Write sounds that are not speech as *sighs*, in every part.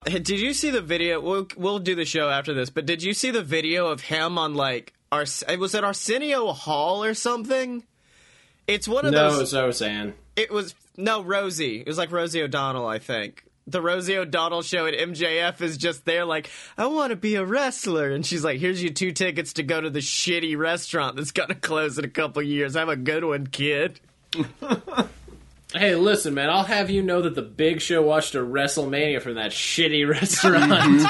*laughs* Did you see the video? We'll, we'll do the show after this, but did you see the video of him on like Ars- was it Arsenio Hall or something? It's one of those No, those. it's Roseanne. It was no Rosie. It was like Rosie O'Donnell, I think. The Rosie O'Donnell show at MJF is just there, like, I want to be a wrestler, and she's like, "Here's your two tickets to go to the shitty restaurant that's gonna close in a couple years. Have a good one, kid." *laughs* Hey, listen, man. I'll have you know that the Big Show watched a WrestleMania from that shitty *laughs* restaurant.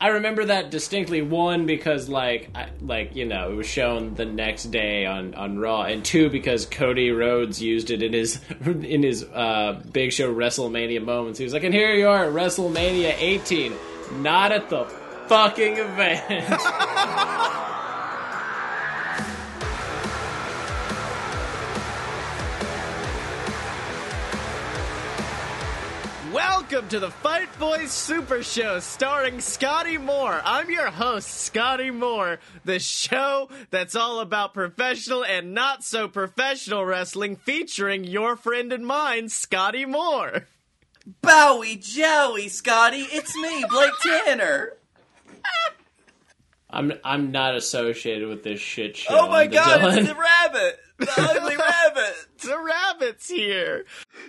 I remember that distinctly. One because like, I, like you know, it was shown the next day on on Raw, and two because Cody Rhodes used it in his *laughs* in his uh, Big Show WrestleMania moments. He was like, "And here you are at WrestleMania 18, not at the fucking event." *laughs* Welcome to the Fight Boys Super Show starring Scotty Moore. I'm your host, Scotty Moore, the show that's all about professional and not so professional wrestling featuring your friend and mine, Scotty Moore. Bowie Joey, Scotty, it's me, Blake Tanner. I'm I'm not associated with this shit show. Oh my I'm god, Dylan. it's the rabbit! The ugly rabbit! *laughs* The rabbit's here.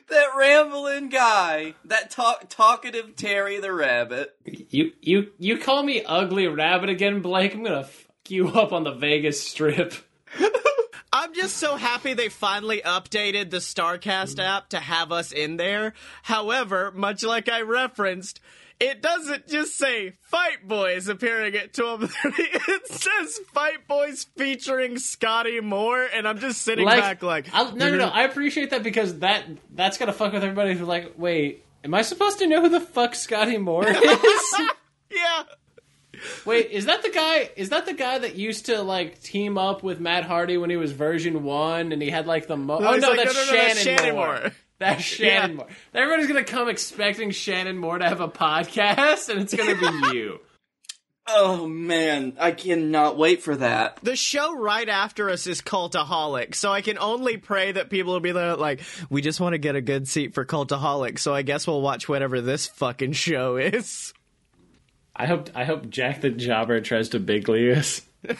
That rambling guy. That talk- talkative Terry the rabbit. You you you call me ugly rabbit again, Blake? I'm gonna fuck you up on the Vegas Strip. *laughs* I'm just so happy they finally updated the StarCast app to have us in there. However, much like I referenced, it doesn't just say Fight Boys appearing at 12:30. *laughs* It says Fight Boys featuring Scotty Moore, and I'm just sitting back like, I, no, no, no. I appreciate that because that that's gonna fuck with everybody who's like, wait, am I supposed to know who the fuck Scotty Moore *laughs* is? yeah. wait, is that the guy? Is that the guy that used to like team up with Matt Hardy when he was version one and he had like the mo- oh no, like, that's no, no, no, Shannon, that's Shannon Moore. Moore. That's *laughs* Shannon Yeah. Moore. Everybody's gonna come expecting Shannon Moore to have a podcast, and it's gonna be *laughs* you. Oh man, I cannot wait for that. The show right after us is Cultaholic, so I can only pray that people will be there like, we just want to get a good seat for Cultaholic, so I guess we'll watch whatever this fucking show is. I hope I hope Jack the Jobber tries to big league us. *laughs*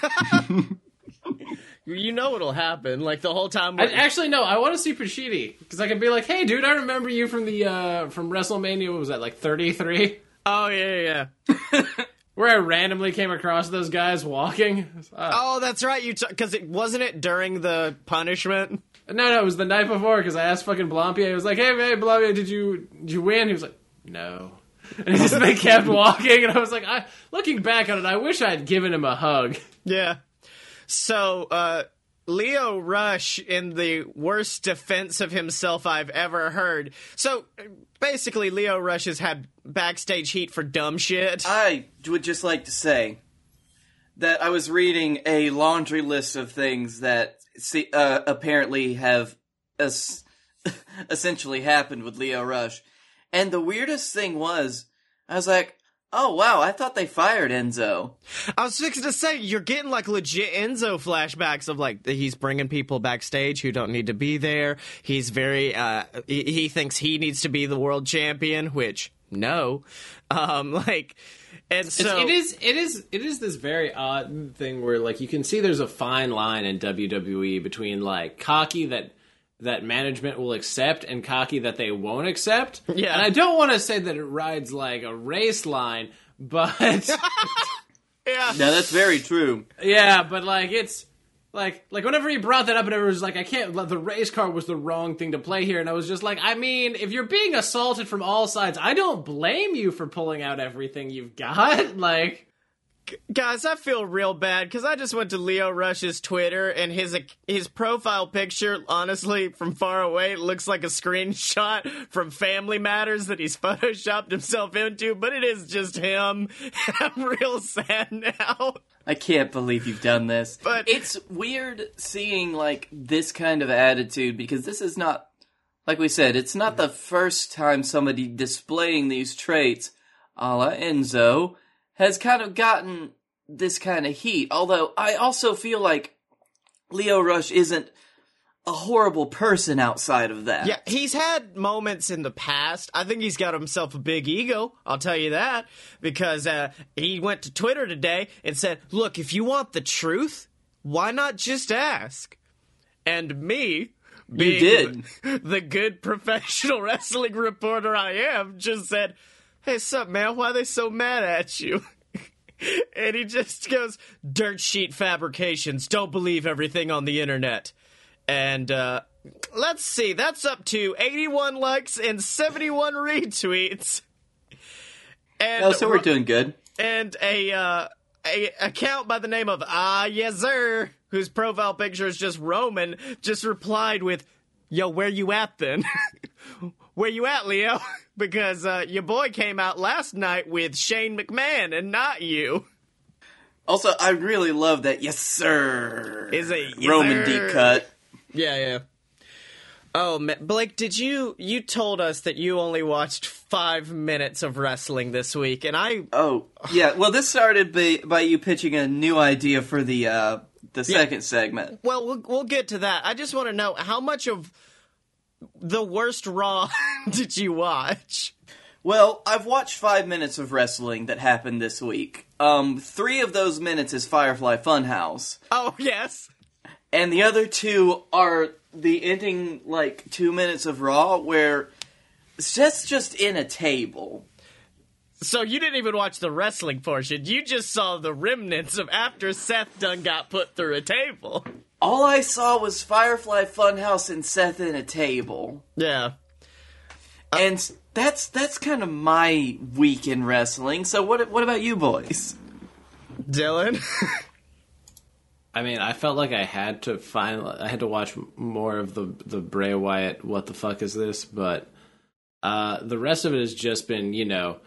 You know what'll happen. Like the whole time. I, actually, no. I want to see Pashidi because I can be like, "Hey, dude, I remember you from the uh from WrestleMania. What was that like thirty three? oh yeah, yeah. *laughs* Where I randomly came across those guys walking. Uh, Oh, that's right. You because it wasn't it during the punishment. no, no, it was the night before because I asked fucking Blampied. I was like, "Hey, man, Blampied, did you did you win?" He was like, "No." *laughs* And he just they kept walking, and I was like, I looking back on it, I wish I had given him a hug. Yeah. So, uh, Lio Rush in the worst defense of himself I've ever heard. So, basically, Lio Rush has had backstage heat for dumb shit. I would just like to say that I was reading a laundry list of things that see, uh, apparently have es- *laughs* essentially happened with Lio Rush. And the weirdest thing was, I was like, oh wow, I thought they fired Enzo. I was fixing to say, you're getting like legit Enzo flashbacks of like he's bringing people backstage who don't need to be there. He's very, uh, he, he thinks he needs to be the world champion, which no, um, *laughs* like, and It's- so it is it is it is this very odd thing where like you can see there's a fine line in WWE between like cocky that that management will accept and cocky that they won't accept. *laughs* Yeah. And I don't want to say that it rides like a race line, but *laughs* yeah. Now that's very true. yeah, but like it's like like whenever he brought that up and everyone was like I can't the race car was the wrong thing to play here and I was just like I mean if you're being assaulted from all sides I don't blame you for pulling out everything you've got *laughs* like Guys, I feel real bad because I just went to Lio Rush's Twitter and his his profile picture, honestly, from far away, looks like a screenshot from Family Matters that he's *laughs* photoshopped himself into, but it is just him. *laughs* I'm real sad now. I can't believe you've done this. But- it's weird seeing like this kind of attitude because this is not like we said, it's not the first time somebody displaying these traits a la Enzo has kind of gotten this kind of heat. Although I also feel like Lio Rush isn't a horrible person outside of that. Yeah, he's had moments in the past. I think he's got himself a big ego. I'll tell you that because uh, he went to Twitter today and said, "Look, if you want the truth, why not just ask?" And me, being did. The, *laughs* the good professional *laughs* wrestling reporter I am, just said, "Hey, sup, man? Why are they so mad at you?" *laughs* and he just goes, "Dirt sheet fabrications. Don't believe everything on the internet." And uh, let's see, that's up to 81 likes and 71 retweets. And Oh, so we're doing good. and a uh, a account by the name of Ah Yes Sir, whose profile picture is just Roman, just replied with, "Yo, where you at then? *laughs* where you at, Lio? *laughs* because uh, your boy came out last night with Shane McMahon and not you." Also, I really love that. Yes, sir. Is a yes, Roman sir. deep cut. Yeah, yeah. Oh, ma- Blake, did you you told us that you only watched five minutes of wrestling this week, and I Oh, yeah. Well, this started by, by you pitching a new idea for the uh, the second segment. well, we'll we'll get to that. I just want to know how much of the worst Raw *laughs* did you watch? Well, I've watched five minutes of wrestling that happened this week. Um, three of those minutes is Firefly Funhouse, Oh yes, and the other two are the ending like two minutes of Raw where Seth's just in a table. so you didn't even watch the wrestling portion. You just saw the remnants of after Seth Dunn got put through a table. All I saw was Firefly Funhouse and Seth in a table. Yeah. and that's that's kind of my week in wrestling. So what what about you boys? Dylan. *laughs* I mean, I felt like I had to find, I had to watch more of the the Bray Wyatt. What the fuck is this? But uh, the rest of it has just been, you know,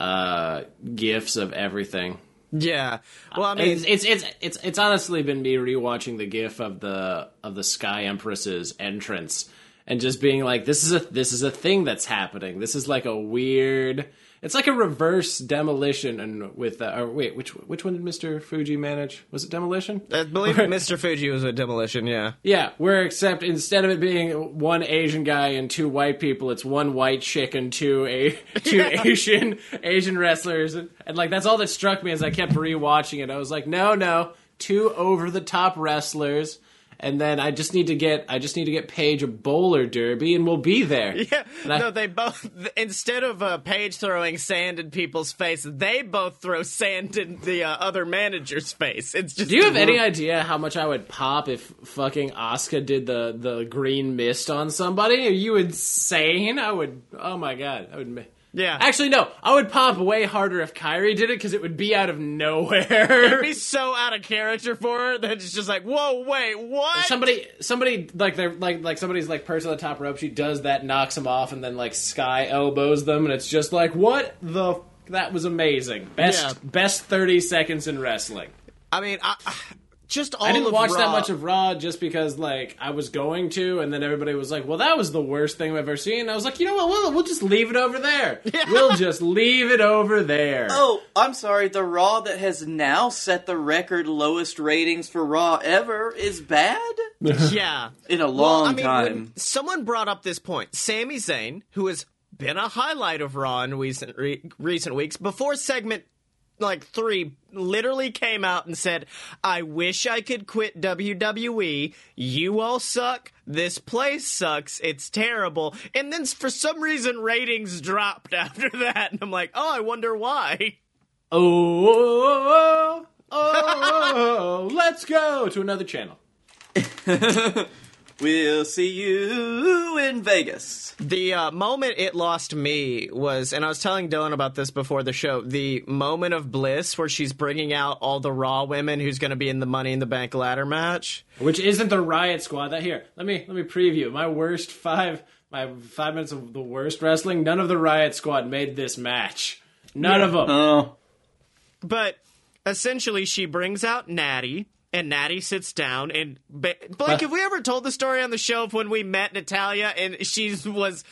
uh, gifs of everything. Yeah. Uh, well, I mean, It's, it's it's it's it's honestly been me rewatching the gif of the of the Sky Empress's entrance and just being like, this is a this is a thing that's happening. This is like a weird. It's like a reverse demolition, and with uh, or wait, which which one did Mister Fuji manage? Was it demolition? I believe Mr. Fuji was a demolition. Yeah. Yeah, where except instead of it being one Asian guy and two white people, it's one white chick and two a *laughs* two Asian Asian wrestlers, and, and like that's all that struck me as I kept rewatching it. I was like, no, no, two over the top wrestlers, and then I just need to get I just need to get Paige a bowler derby, and we'll be there. *laughs* Yeah, I- no, they both instead of uh, Paige throwing sand in people's face, they both throw sand in the uh, other manager's face. It's just. Do you have any *laughs* idea how much I would pop if fucking Asuka did the the green mist on somebody? Are you insane? I would. Oh my god, I would. Yeah, Actually, no. I would pop way harder if Kairi did it because it would be out of nowhere. be so out of character for her that it's just like, whoa, wait, what? somebody, somebody like they're like like somebody's like person on the top rope. She does that, knocks him off, and then like Sky elbows them, and it's just like what the. F- that was amazing. Best Yeah. best thirty seconds in wrestling. I mean, I, just all I didn't of watch that much of Raw just because like I was going to, and then everybody was like, "Well, that was the worst thing I've ever seen." I was like, "You know what? We'll, we'll just leave it over there. *laughs* We'll just leave it over there." Oh, I'm sorry. The Raw that has now set the record lowest ratings for Raw ever is bad *laughs* Yeah, in a Well, long I mean, time. when someone brought up this point. Sami Zayn, who has been a highlight of Raw in recent re- recent weeks, before segment like three, literally came out and said, "I wish I could quit WWE. You all suck. This place sucks. It's terrible." And then for some reason, ratings dropped after that, and I'm like, "Oh, I wonder why." Oh, oh, oh, oh, let's go to another channel. We'll see you in Vegas. The uh, moment it lost me was, and I was telling Dylan about this before the show, the moment of bliss where she's bringing out all the Raw women who's going to be in the Money in the Bank ladder match. Which isn't the Riot Squad. That here, let me let me preview my worst five my five minutes of the worst wrestling. None of the Riot Squad made this match. None of them. Oh, But essentially, she brings out Natty, and Natty sits down. And ba- Blake, uh. have we ever told the story on the show of when we met Natalya and she was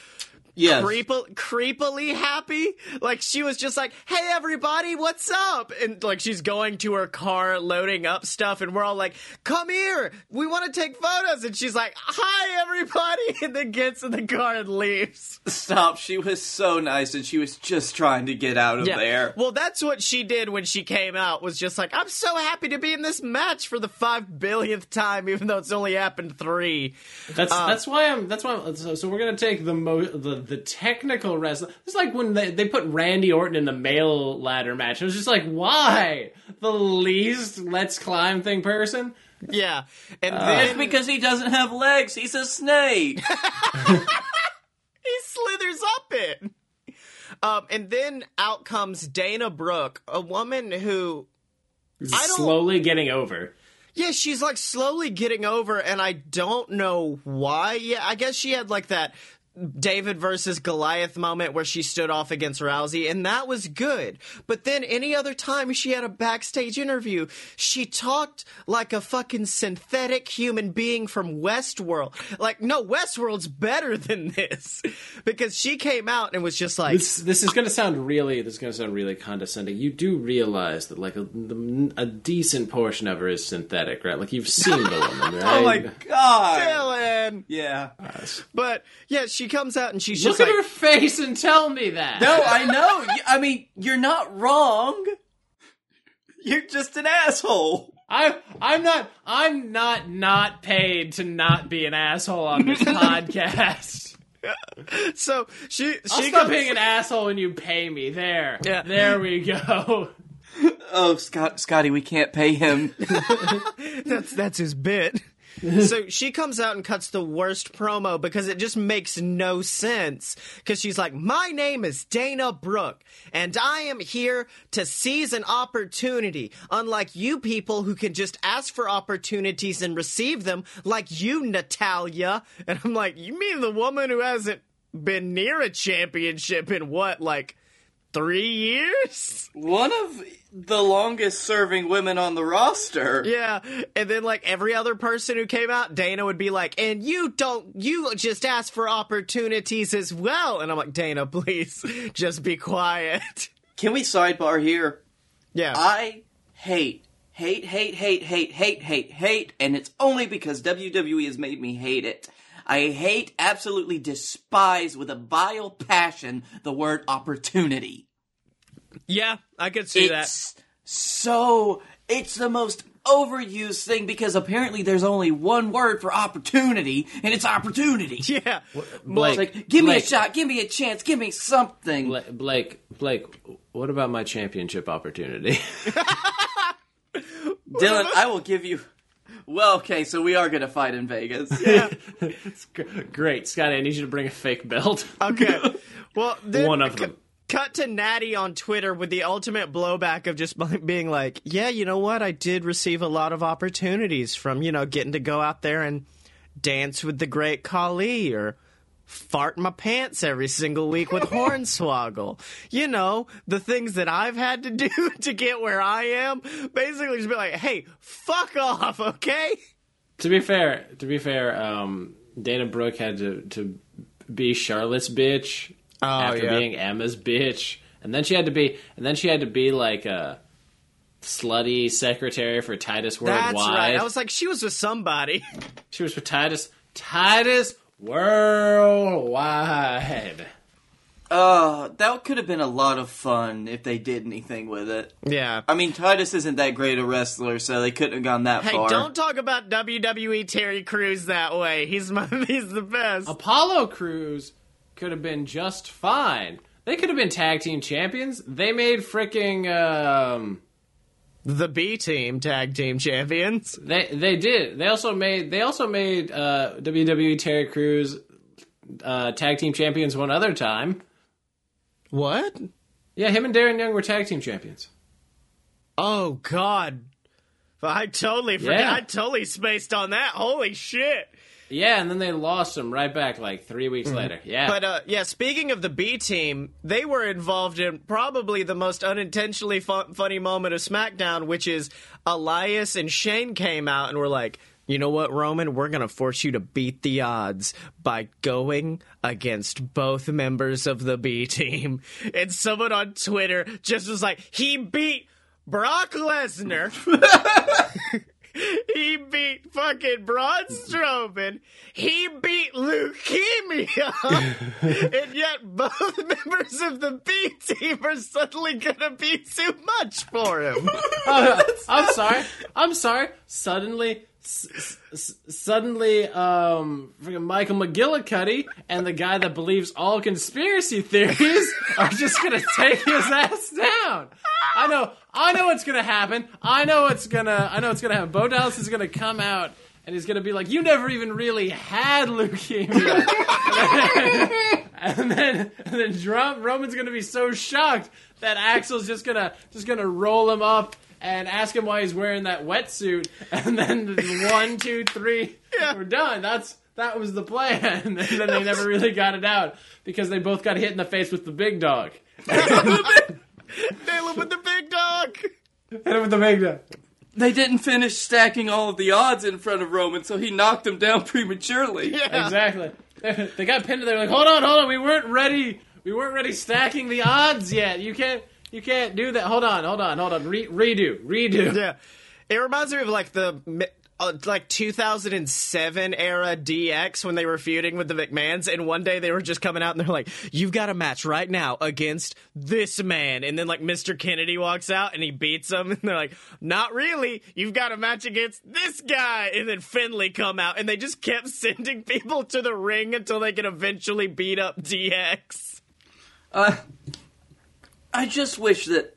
Yes. creep- creepily happy. Like she was just like, "Hey everybody, what's up?" And like she's going to her car, loading up stuff, and we're all like, "Come here, we want to take photos." And she's like, "Hi everybody," *laughs* and then gets in the car and leaves. Stop. She was so nice and she was just trying to get out of there. Well, that's what she did when she came out. Was just like, "I'm so happy to be in this match for the five billionth time, even though it's only happened three. That's Um, that's why I'm that's why I'm, so, so we're gonna take the mo the, the technical wrestling. It's like when they, they put Randy Orton in the male ladder match. It was just like why the least let's climb thing person. Yeah, and It's then because he doesn't have legs. He's a snake. *laughs* *laughs* he slithers up it. Um, and then out comes Dana Brooke, a woman who, Slowly getting over. yeah, she's like slowly getting over, and I don't know why. Yeah, I guess she had like that David versus Goliath moment where she stood off against Rousey, and that was good. But then any other time she had a backstage interview, she talked like a fucking synthetic human being from Westworld. Like, no, Westworld's better than this. *laughs* Because she came out and was just like, This this is gonna sound really this is gonna sound really condescending. You do realize that like a, the, a decent portion of her is synthetic, right? Like you've seen the woman, right? *laughs* oh my god. Dylan! Yeah. But yeah, she comes out and she's Look just at like, her face and tell me that. No, I know. I mean, you're not wrong. You're just an asshole. I'm I'm not I'm not not paid to not be an asshole on this *laughs* podcast. so she I'll stop comes, being an asshole when you pay me. There, Yeah. there we go. Oh, Scott, Scotty, we can't pay him. *laughs* that's that's his bit. *laughs* so she comes out and cuts the worst promo because it just makes no sense. Because she's like, My name is Dana Brooke, and I am here to seize an opportunity, unlike you people who can just ask for opportunities and receive them, like you, Natalya. And I'm like, You mean the woman who hasn't been near a championship in what, like three years? One of the longest serving women on the roster. Yeah, and then like every other person who came out, Dana would be like, "And you don't, you just ask for opportunities as well." And I'm like, Dana, please, *laughs* just be quiet. Can we sidebar here? Yeah, I hate, hate, hate, hate, hate, hate, hate, hate, and it's only because WWE has made me hate it. I hate, absolutely despise with a vile passion the word opportunity. yeah, I could see that. So, it's the most overused thing because apparently there's only one word for opportunity, and it's opportunity. *laughs* Yeah, Blake, It's like, give me a shot, give me a chance, give me something. Blake, Blake, what about my championship opportunity? *laughs* Dylan, I will give you. Well, okay, so we are gonna fight in Vegas. *laughs* Yeah. Great, Scotty. I need you to bring a fake belt. okay. *laughs* Well, then One of cu- them. Cut to Natty on Twitter with the ultimate blowback of just *laughs* being like, "Yeah, you know what? I did receive a lot of opportunities from you know getting to go out there and dance with the great Khali or." Fart my pants every single week with *laughs* Hornswoggle. You know, the things that I've had to do *laughs* to get where I am. Basically, just be like, hey, fuck off, okay? to be fair, to be fair, um, Dana Brooke had to to be Charlotte's bitch after yeah. being Emma's bitch, and then she had to be, and then she had to be like a slutty secretary for Titus Worldwide. That's right. I was like, she was with somebody. she was with Titus Titus Worldwide. Uh, that could have been a lot of fun if they did anything with it. Yeah. I mean, Titus isn't that great a wrestler, so they couldn't have gone that Hey, far. don't talk about WWE Terry Crews that way. He's my, *laughs* he's the best. Apollo Crews could have been just fine. They could have been tag team champions. They made freaking um The B Team Tag Team Champions. they they did. They also made they also made uh WWE Terry Crews uh tag team champions one other time. What? Yeah, him and Darren Young were tag team champions. Oh God. I totally forgot. Yeah. I totally spaced on that. Holy shit. Yeah, and then they lost him right back like three weeks later. Yeah. But uh, yeah, speaking of the B team, they were involved in probably the most unintentionally fu- funny moment of SmackDown, which is Elias and Shane came out and were like, "You know what, Roman? We're gonna force you to beat the odds by going against both members of the B team." *laughs* And someone on Twitter just was like, "He beat." Brock Lesnar. *laughs* *laughs* he beat fucking Braun Strowman. He beat leukemia. *laughs* and yet both *laughs* members of the B team are suddenly gonna be too much for him. I'm sorry. I'm sorry. Suddenly, s- s- suddenly, um, Michael McGillicutty and the guy that believes all conspiracy theories are just gonna take his ass down. I know. I know what's gonna happen. I know what's gonna. I know what's gonna happen. Bo Dallas is gonna come out. And he's gonna be like, "You never even really had leukemia," and then, and then Drum, Roman's gonna be so shocked that Axel's just gonna just gonna roll him up and ask him why he's wearing that wetsuit, and then one, two, three, we're done. That's that was the plan, *laughs* and then they never really got it out because they both got hit in the face with the big dog. *laughs* *laughs* Nail him with the big dog. Hit him with the big dog. They didn't finish stacking all of the odds in front of Roman, so he knocked him down *laughs* prematurely. Yeah. Exactly. *laughs* They got pinned. They're like, "Hold on, hold on. We weren't ready. We weren't ready stacking the odds yet. You can't. You can't do that. Hold on, hold on, hold on. Re- redo, redo." Yeah. It reminds me of like the mi- uh, like 2007 era DX when they were feuding with the McMahons, and one day they were just coming out and they're like, "You've got a match right now against this man," and then like Mr. Kennedy walks out and he beats him, *laughs* and they're like, "Not really. You've got a match against this guy," and then Finlay come out, and they just kept *laughs* sending people to the ring until they could eventually beat up DX. Uh, I just wish that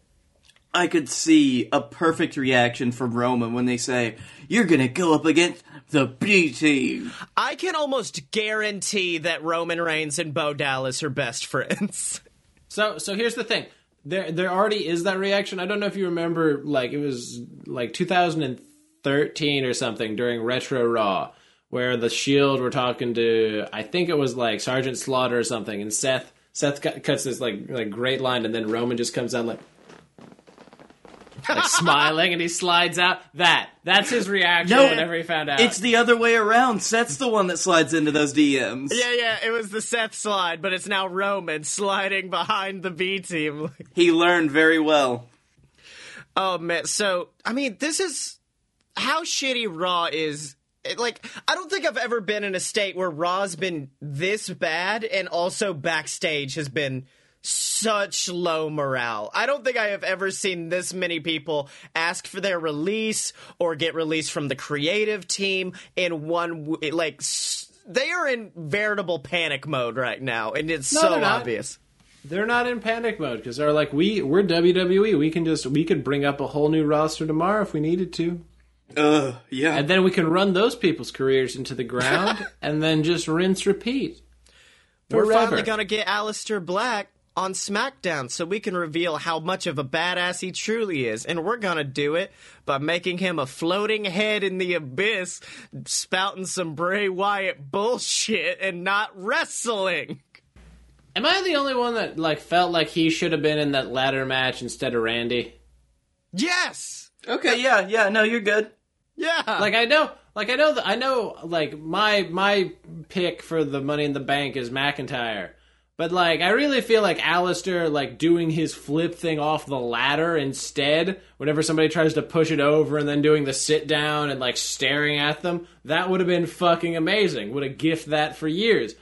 I could see a perfect reaction from Roman when they say, You're gonna go up against the B team. I can almost guarantee that Roman Reigns and Bo Dallas are best friends. *laughs* So, so here's the thing. There, there already is that reaction. I don't know if you remember, like it was like 2013 or something during Retro Raw, where the Shield were talking to, I think it was like Sergeant Slaughter or something, and Seth, Seth cuts this like like great line, and then Roman just comes out like. Like smiling and he slides out. That that's his reaction No, whenever he found out. It's the other way around. Seth's the one that slides into those DMs. Yeah, yeah, it was the Seth slide, but it's now Roman sliding behind the B team. *laughs* He learned very well. oh man, so I mean, this is how shitty Raw is. Like, I don't think I've ever been in a state where Raw's been this bad, and also backstage has been such low morale. I don't think I have ever seen this many people ask for their release or get released from the creative team in one w- like. They are in veritable panic mode right now, and it's No, so they're obvious. They're not in panic mode because they're like we we're WWE. We can just we could bring up a whole new roster tomorrow if we needed to, Ugh, yeah. and then we can run those people's careers into the ground *laughs* and then just rinse repeat. We're Forever. finally gonna get Aleister Black on SmackDown so we can reveal how much of a badass he truly is. And we're gonna do it by making him a floating head in the abyss, spouting some Bray Wyatt bullshit and not wrestling. Am I the only one that like felt like he should have been in that ladder match instead of Randy? Yes! okay, uh, yeah, yeah, no, you're good. Yeah! Like I know, like I know that I know, like my my pick for the Money in the Bank is McIntyre. But like, I really feel like Aleister, like doing his flip thing off the ladder instead. Whenever somebody tries to push it over, and then doing the sit down and like staring at them, that would have been fucking amazing. Would have gift that for years.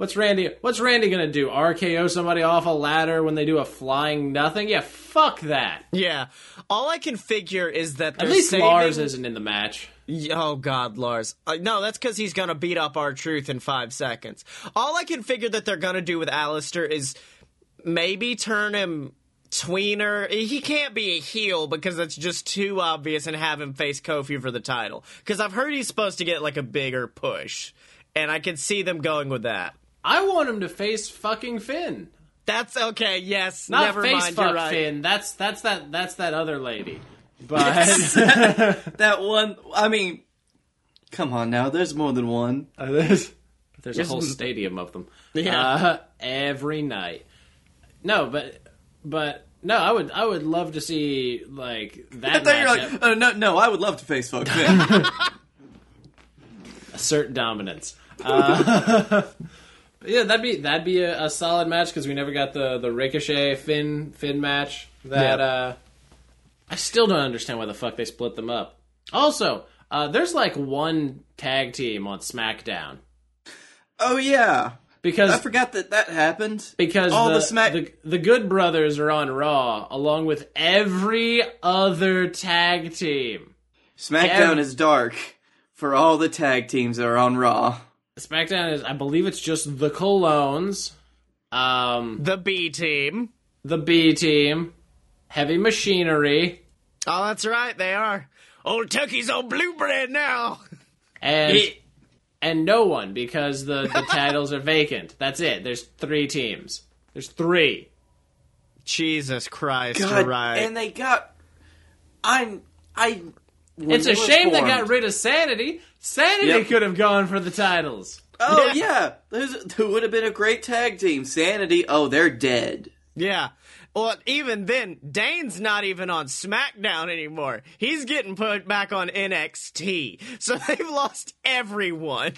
What's Randy? What's Randy gonna do? RKO somebody off a ladder when they do a flying nothing? Yeah, fuck that. yeah. All I can figure is that At least saving... Lars isn't in the match. Oh God, Lars. Uh, no, that's because he's gonna beat up R-Truth in five seconds. All I can figure that they're gonna do with Aleister is maybe turn him tweener. He can't be a heel because that's just too obvious, and have him face Kofi for the title. Because I've heard he's supposed to get like a bigger push, and I can see them going with that. I want him to face fucking Finn. That's okay. Yes, Not never face mind. fuck right. Finn. That's that's that that's that other lady. But *laughs* *laughs* That one, I mean, Come on now, there's more than one. Uh, there's there's a whole stadium of them. Yeah. Uh, every night. No, but but no, I would I would love to see like *laughs* I that thought you were matchup like, oh, no, no, I would love to face Fuck Finn. assert dominance. Uh, yeah, that'd be that'd be a, a solid match because we never got the the Ricochet Finn Finn match. That Yeah. uh, I still don't understand why the fuck they split them up. Also, uh, there's like one tag team on SmackDown oh yeah, because I forgot that that happened. because all the, the Smack. the the Good Brothers are on Raw along with every other tag team. SmackDown is dark for all the tag teams that are on Raw. SmackDown is, I believe, it's just the Colons, um, The B team. the B Team, Heavy Machinery, Oh, that's right, they are. Old Tucky's on blue bread now. and and no one because the the *laughs* titles are vacant. That's it. There's three teams. There's three. Jesus Christ, God, you're right. and they got. I'm. I. It's a it was shame they formed- got rid of Sanity. Sanity Yep. could have gone for the titles. Oh Yeah. yeah, There's, there would have been a great tag team. Sanity. Oh, they're dead. yeah. Well, even then, Dain's not even on SmackDown anymore. He's getting put back on NXT. So *laughs* they've lost everyone.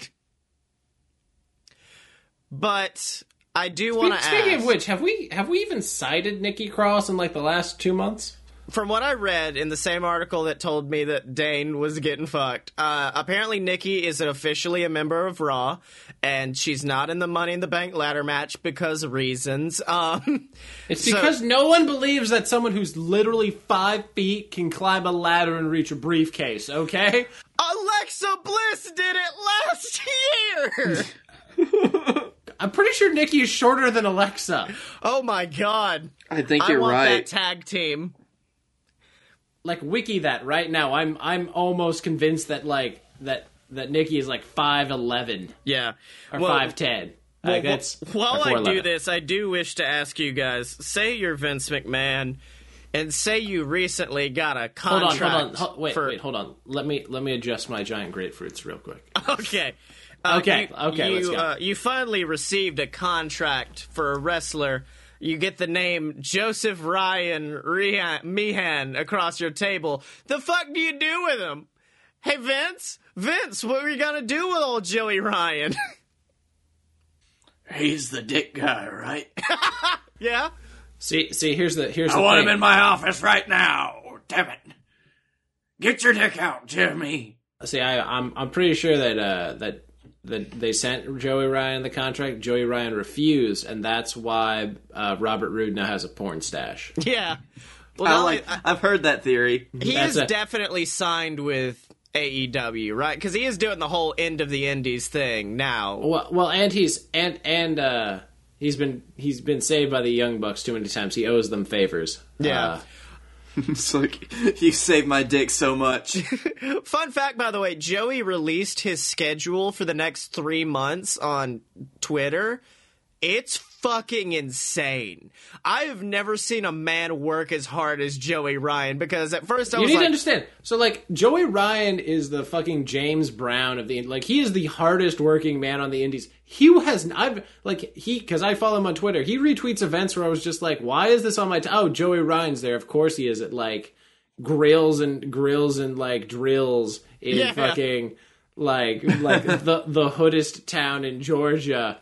But I do want to ask. Speaking of which, have we have we even cited Nikki Cross in like the last two months? From what I read in the same article that told me that Dain was getting fucked, uh, apparently Nikki is officially a member of Raw, and she's not in the Money in the Bank ladder match because reasons. *laughs* Um, It's So- because no one believes that someone who's literally five feet can climb a ladder and reach a briefcase. Okay. Alexa Bliss did it last *laughs* year. *laughs* I'm pretty sure Nikki is shorter than Alexa. oh my god! I think I you're want right. that tag team. Like wiki that right now. I'm I'm almost convinced that like that that Nikki is like five eleven Yeah, or Well, five ten. Well, Like that's while I do this, I do wish to ask you guys: say you're Vince McMahon, and say you recently got a Hold on, contract. hold on. Ho- wait, for, wait, hold on. Let me let me adjust my giant grapefruits real quick. *laughs* Okay. Uh, Okay, you, okay, You. Uh, you finally received a contract for a wrestler. You get the name Joseph Ryan Rehan, Meehan across your table. The fuck do you do with him? Hey Vince, Vince, what are you gonna do with old Joey Ryan? *laughs* He's the dick guy, right? *laughs* yeah. See, see, here's the here's I the want thing. him in my office right now. Damn it! Get your dick out, Jimmy. See, I, I'm I'm pretty sure that uh, that that they sent Joey Ryan the contract. Joey Ryan refused, and that's why uh, Robert Roode now has a porn stash. *laughs* Yeah. Well, I not like. only- I've heard that theory. he That's is a- definitely signed with AEW, right? Because he is doing the whole end of the Indies thing now. Well, well, and he's and and uh, he's been he's been saved by the Young Bucks too many times. He owes them favors. Yeah. Uh, *laughs* It's like you saved my dick so much. *laughs* Fun fact, by the way, Joey released his schedule for the next three months on Twitter. It's fucking insane. I have never seen a man work as hard as Joey Ryan because at first I you was You need to understand. So, like, Joey Ryan is the fucking James Brown of the like. He is the hardest working man on the Indies. He has I've like he because I follow him on Twitter. He retweets events where I was just like, why is this on my? T- oh, Joey Ryan's there. Of course he is at like grills and grills and like drills in Yeah. fucking like like the the hoodest town in Georgia.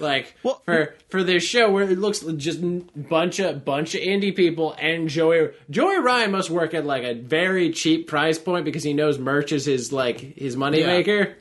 Like Well- for for this show where it looks just bunch of bunch of indie people and Joey Joey Ryan must work at like a very cheap price point because he knows merch is his like his moneymaker. well,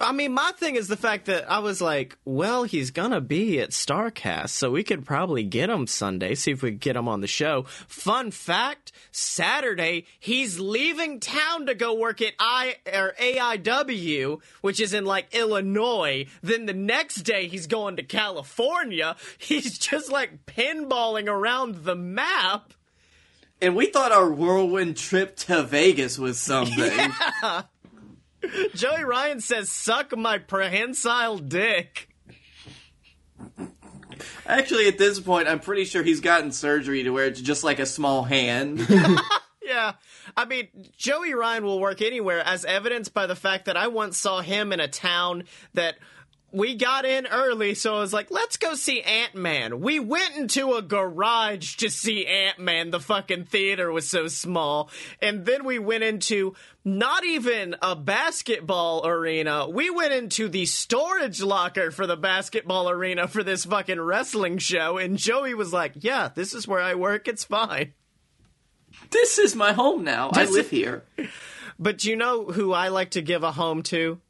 I mean, my thing is the fact that I was like, well, he's gonna be at Starcast, so we could probably get him Sunday, see if we could get him on the show. Fun fact: Saturday, he's leaving town to go work at I or AIW, which is in like Illinois. Then the next day, he's going to California. *laughs* He's just like pinballing around the map. and we thought our whirlwind trip to Vegas was something. *laughs* Joey Ryan says, "Suck my prehensile dick." Actually, at this point, I'm pretty sure he's gotten surgery to where it's just like a small hand. *laughs* *laughs* Yeah. I mean, Joey Ryan will work anywhere, as evidenced by the fact that I once saw him in a town that we got in early, so I was like, let's go see Ant Man. We went into a garage to see Ant Man. The fucking theater was so small. And then we went into not even a basketball arena. We went into the storage locker for the basketball arena for this fucking wrestling show. And Joey was like, yeah, this is where I work. It's fine. This is my home now. I live is- here. *laughs* But you know who I like to give a home to?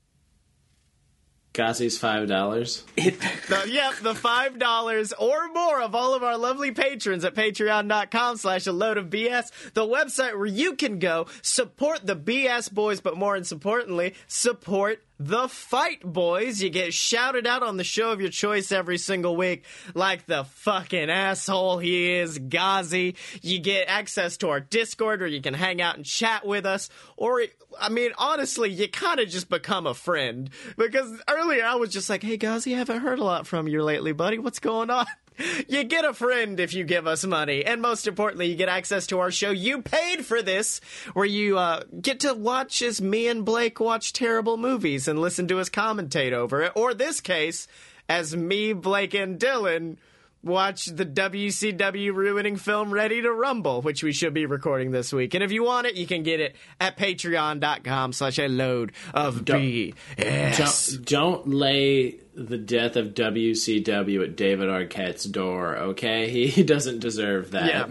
Ghazi's five dollars. Yep, the five dollars or more of all of our lovely patrons at patreon.com slash a load of BS, the website where you can go support the BS boys, but more importantly, support the fight boys. You get shouted out on the show of your choice every single week, like the fucking asshole he is, Ghazi. You get access to our Discord where you can hang out and chat with us, or I mean, honestly, you kind of just become a friend because earlier I was just like, "Hey, Ghazi, haven't heard a lot from you lately, buddy. What's going on?" *laughs* You get a friend if you give us money, and most importantly, you get access to our show. You paid for this, where you uh, get to watch as me and Blake watch terrible movies and listen to us commentate over it, or this case, as me, Blake, and Dylan watch the WCW ruining film Ready to Rumble, which we should be recording this week. And if you want it, you can get it at patreon.com slash a load of BS. Don't, don't lay the death of WCW at David Arquette's door, okay? *laughs* He doesn't deserve that. Yeah.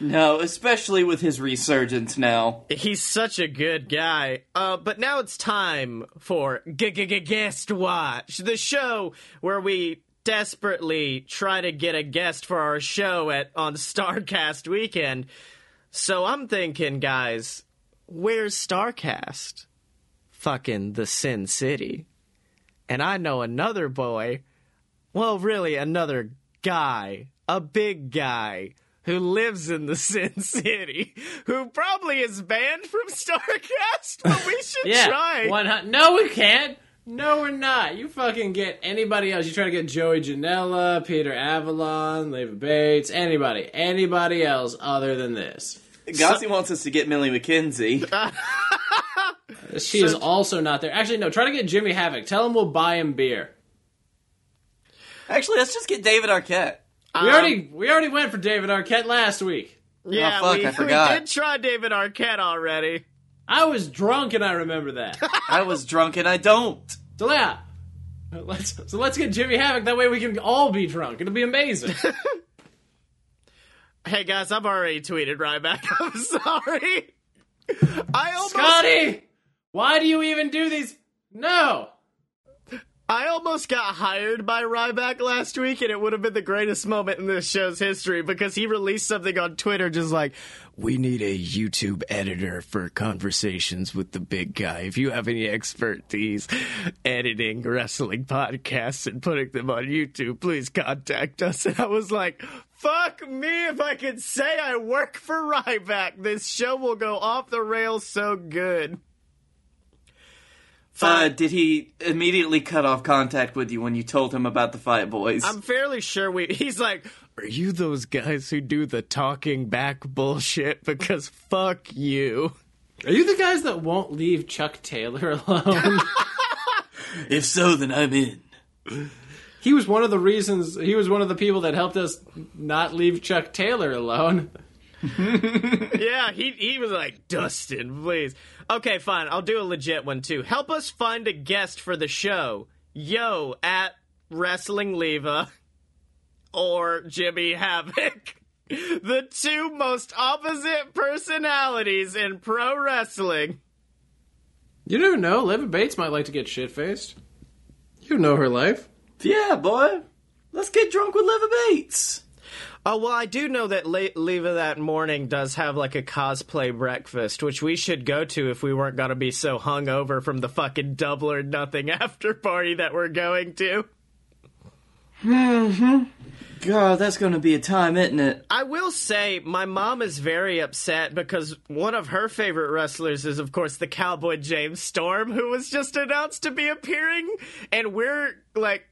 No, especially with his resurgence now. He's such a good guy. Uh, but now it's time for Guest Watch, the show where we desperately try to get a guest for our show at on Starcast weekend. So I'm thinking, guys, where's Starcast? Fucking the Sin City. And I know another boy, well, really another guy, a big guy who lives in the *laughs* Sin City, who probably is banned from Starcast, but we should Yeah. try. One no, we can't. No, we're not. You fucking get anybody else. You try to get Joey Janela, Peter Avalon, Leva Bates, anybody. Anybody else other than this. Ghazi wants us to get Millie McKenzie. *laughs* She is also not there. Actually, no, try to get Jimmy Havoc. Tell him we'll buy him beer. Actually, let's just get David Arquette. We already um, we already went for David Arquette last week. yeah, Oh, fuck, we, I forgot. we did try David Arquette already. I was drunk and I remember that. I was drunk and I don't. so yeah. Let's so let's get Jimmy Havoc. That way we can all be drunk. It'll be amazing. *laughs* Hey guys, I've already tweeted right back. *laughs* I'm sorry. I almost Scotty, why do you even do these? No. I almost got hired by Ryback last week, and it would have been the greatest moment in this show's history because he released something on Twitter just like, We need a YouTube editor for conversations with the big guy. If you have any expertise editing wrestling podcasts and putting them on YouTube, please contact us. And I was like, Fuck me if I could say I work for Ryback. This show will go off the rails so good. Uh, did he immediately cut off contact with you when you told him about the Fight Boys? I'm fairly sure we. He's like, Are you those guys who do the talking back bullshit? Because fuck you. Are you the guys that won't leave Chuck Taylor alone? *laughs* if so, then I'm in. he was one of the reasons. He was one of the people that helped us not leave Chuck Taylor alone. *laughs* Yeah, he he was like, Dustin, please. Okay, fine. I'll do a legit one too. Help us find a guest for the show. Yo at Wrestling Leva or Jimmy Havoc. *laughs* The two most opposite personalities in pro wrestling. You never know. Leva Bates might like to get shit faced. You know her life. Yeah, boy. Let's get drunk with Leva Bates. Oh well, I do know that Le- Leva that morning does have like a cosplay breakfast, which we should go to if we weren't gonna be so hungover from the fucking double or nothing *laughs* after party that we're going to. Hmm God, that's gonna be a time, isn't it? I will say, my mom is very upset because one of her favorite wrestlers is, of course, the Cowboy James Storm, who was just announced to be appearing, and we're like.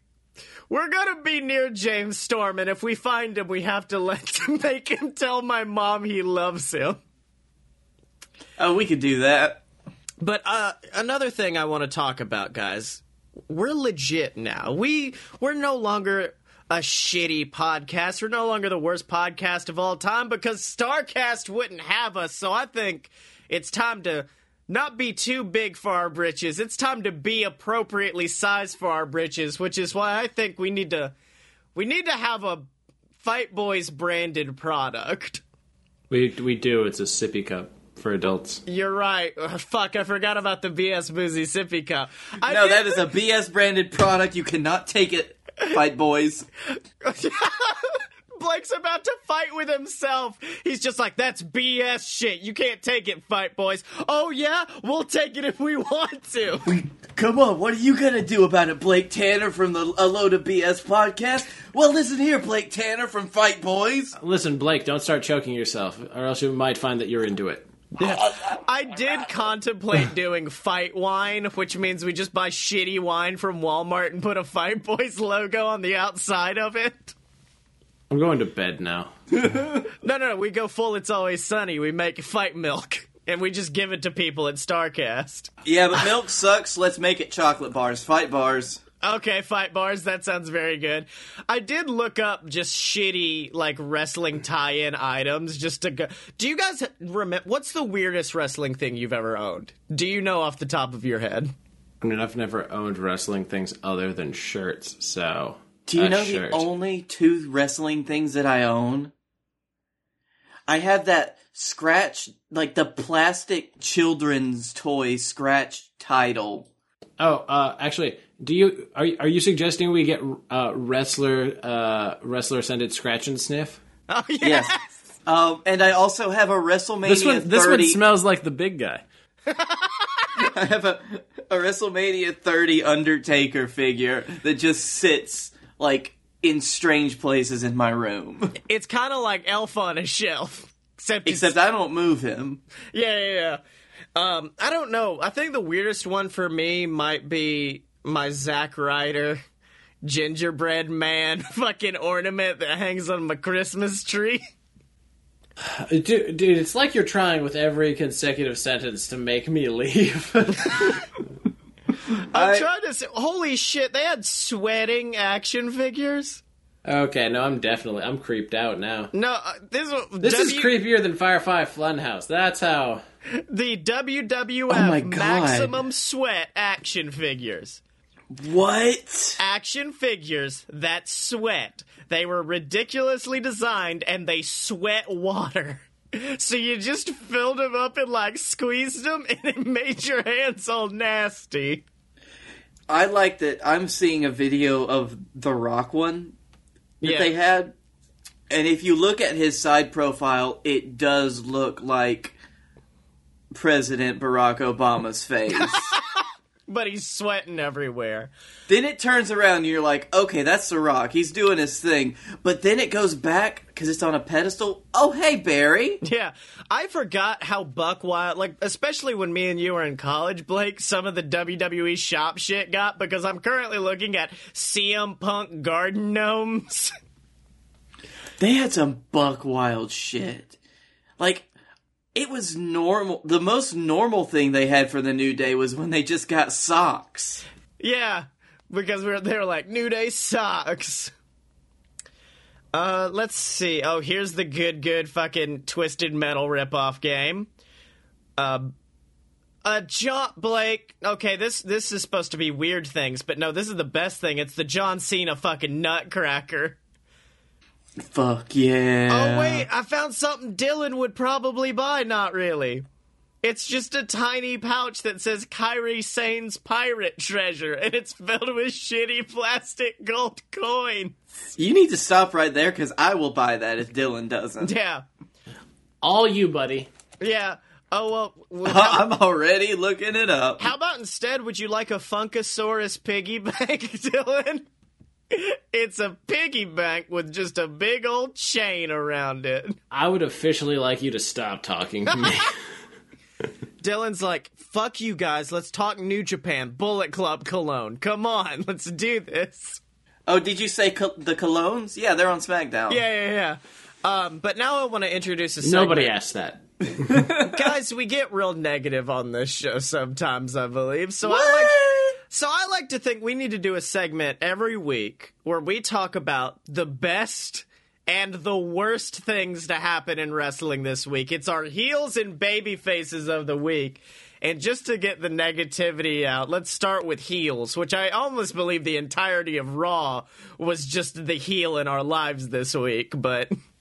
We're gonna be near James Storm, and if we find him, we have to let *laughs* make him tell my mom he loves him. Oh, we could do that. But uh, another thing I want to talk about, guys, we're legit now. We we're no longer a shitty podcast. We're no longer the worst podcast of all time because Starcast wouldn't have us. So I think it's time to not be too big for our britches. It's time to be appropriately sized for our britches, which is why I think we need to we need to have a Fight Boys branded product. We we do. It's a sippy cup for adults. You're right. Ugh, fuck, I forgot about the BS Boozy Sippy Cup. I No, did- that is a BS branded product. You cannot take it, fight boys. *laughs* Blake's about to fight with himself. He's just like, that's BS shit. You can't take it, fight boys. Oh, yeah? We'll take it if we want to. *laughs* Come on, what are you gonna do about it, Blake Tanner from the A Load of BS podcast? Well, listen here, Blake Tanner from Fight Boys. Uh, listen, Blake, don't start choking yourself, or else you might find that you're into it. *laughs* I did contemplate doing fight wine, which means we just buy shitty wine from Walmart and put a Fight Boys logo on the outside of it. I'm going to bed now. *laughs* No, no, no. We go full It's Always Sunny. We make fight milk. And we just give it to people at StarCast. Yeah, but milk sucks. Let's make it chocolate bars, fight bars. Okay, fight bars. That sounds very good. I did look up just shitty like wrestling tie-in items just to go. Do you guys remember what's the weirdest wrestling thing you've ever owned? Do you know off the top of your head? I mean, I've never owned wrestling things other than shirts, so. Do you a know shirt. the only two wrestling things that I own? I have that scratch, like the plastic children's toy scratch title. Oh, uh, actually, do you are are you suggesting we get uh, wrestler uh, wrestler scented scratch and sniff? Oh *laughs* yeah. Yes. um, and I also have a WrestleMania This one 30. this one smells like the big guy. *laughs* I have a, a WrestleMania 30 Undertaker figure that just sits like in strange places in my room. *laughs* It's kind of like Elf on a shelf, except it's- Except I don't move him. Yeah, yeah, yeah. Um, I don't know. I think the weirdest one for me might be my Zack Ryder gingerbread man *laughs* fucking ornament that hangs on my Christmas tree. *sighs* Dude, dude, it's like you're trying with every consecutive sentence to make me leave. *laughs* *laughs* I'm I- trying to say, holy shit, they had sweating action figures. okay, no, I'm definitely I'm creeped out now. No, uh, this This is creepier than Firefly Funhouse. That's how. the WWF Oh maximum sweat action figures. What? action figures that sweat. They were ridiculously designed and they sweat water. *laughs* So you just filled them up and like squeezed them and it made your *laughs* hands all nasty. I like that I'm seeing a video of the Rock one that Yeah. they had. And if you look at his side profile, it does look like President Barack Obama's face. *laughs* But he's sweating everywhere. then it turns around and you're like, okay, that's The Rock. He's doing his thing. But then it goes back because it's on a pedestal. Oh, hey, Barry. Yeah, I forgot how buck wild, like, especially when me and you were in college, Blake, some of the WWE shop shit got because I'm currently looking at CM Punk garden gnomes. *laughs* They had some buck wild shit. Like, it was normal. The most normal thing they had for the New Day was when they just got socks. Yeah, because we're they were like New Day socks. Uh, let's see. Oh, here's the good, good fucking twisted metal ripoff game. Uh, John Blake. Okay, this this is supposed to be weird things, but no, this is the best thing. It's the John Cena fucking nutcracker. Fuck yeah. Oh wait, I found something Dylan would probably buy. Not really. It's just a tiny pouch that says Kairi Sane's pirate treasure, and it's filled with shitty plastic gold coins. You need to stop right there because I will buy that if Dylan doesn't. Yeah, All you, buddy. yeah. Oh well. *laughs* well how, I'm already looking it up. how about instead? Would you like a Funkasaurus piggy bank, *laughs* Dylan? It's a piggy bank with just a big old chain around it. I would officially like you to stop talking to me. *laughs* *laughs* Dylan's like, fuck you guys, let's talk New Japan, Bullet Club Cologne. Come on, *laughs* let's do this. Oh, did you say col- the Colons? Yeah, they're on SmackDown. Yeah, yeah, yeah. Um, but now I want to introduce a segment. Nobody asked that. Guys, we get real negative on this show sometimes, I believe. So I like so I like to think we need to do a segment every week where we talk about the best and the worst things to happen in wrestling this week. It's our heels and baby faces of the week. And just to get the negativity out, let's start with heels, which I almost believe the entirety of Raw was just the heel in our lives this week, but *laughs*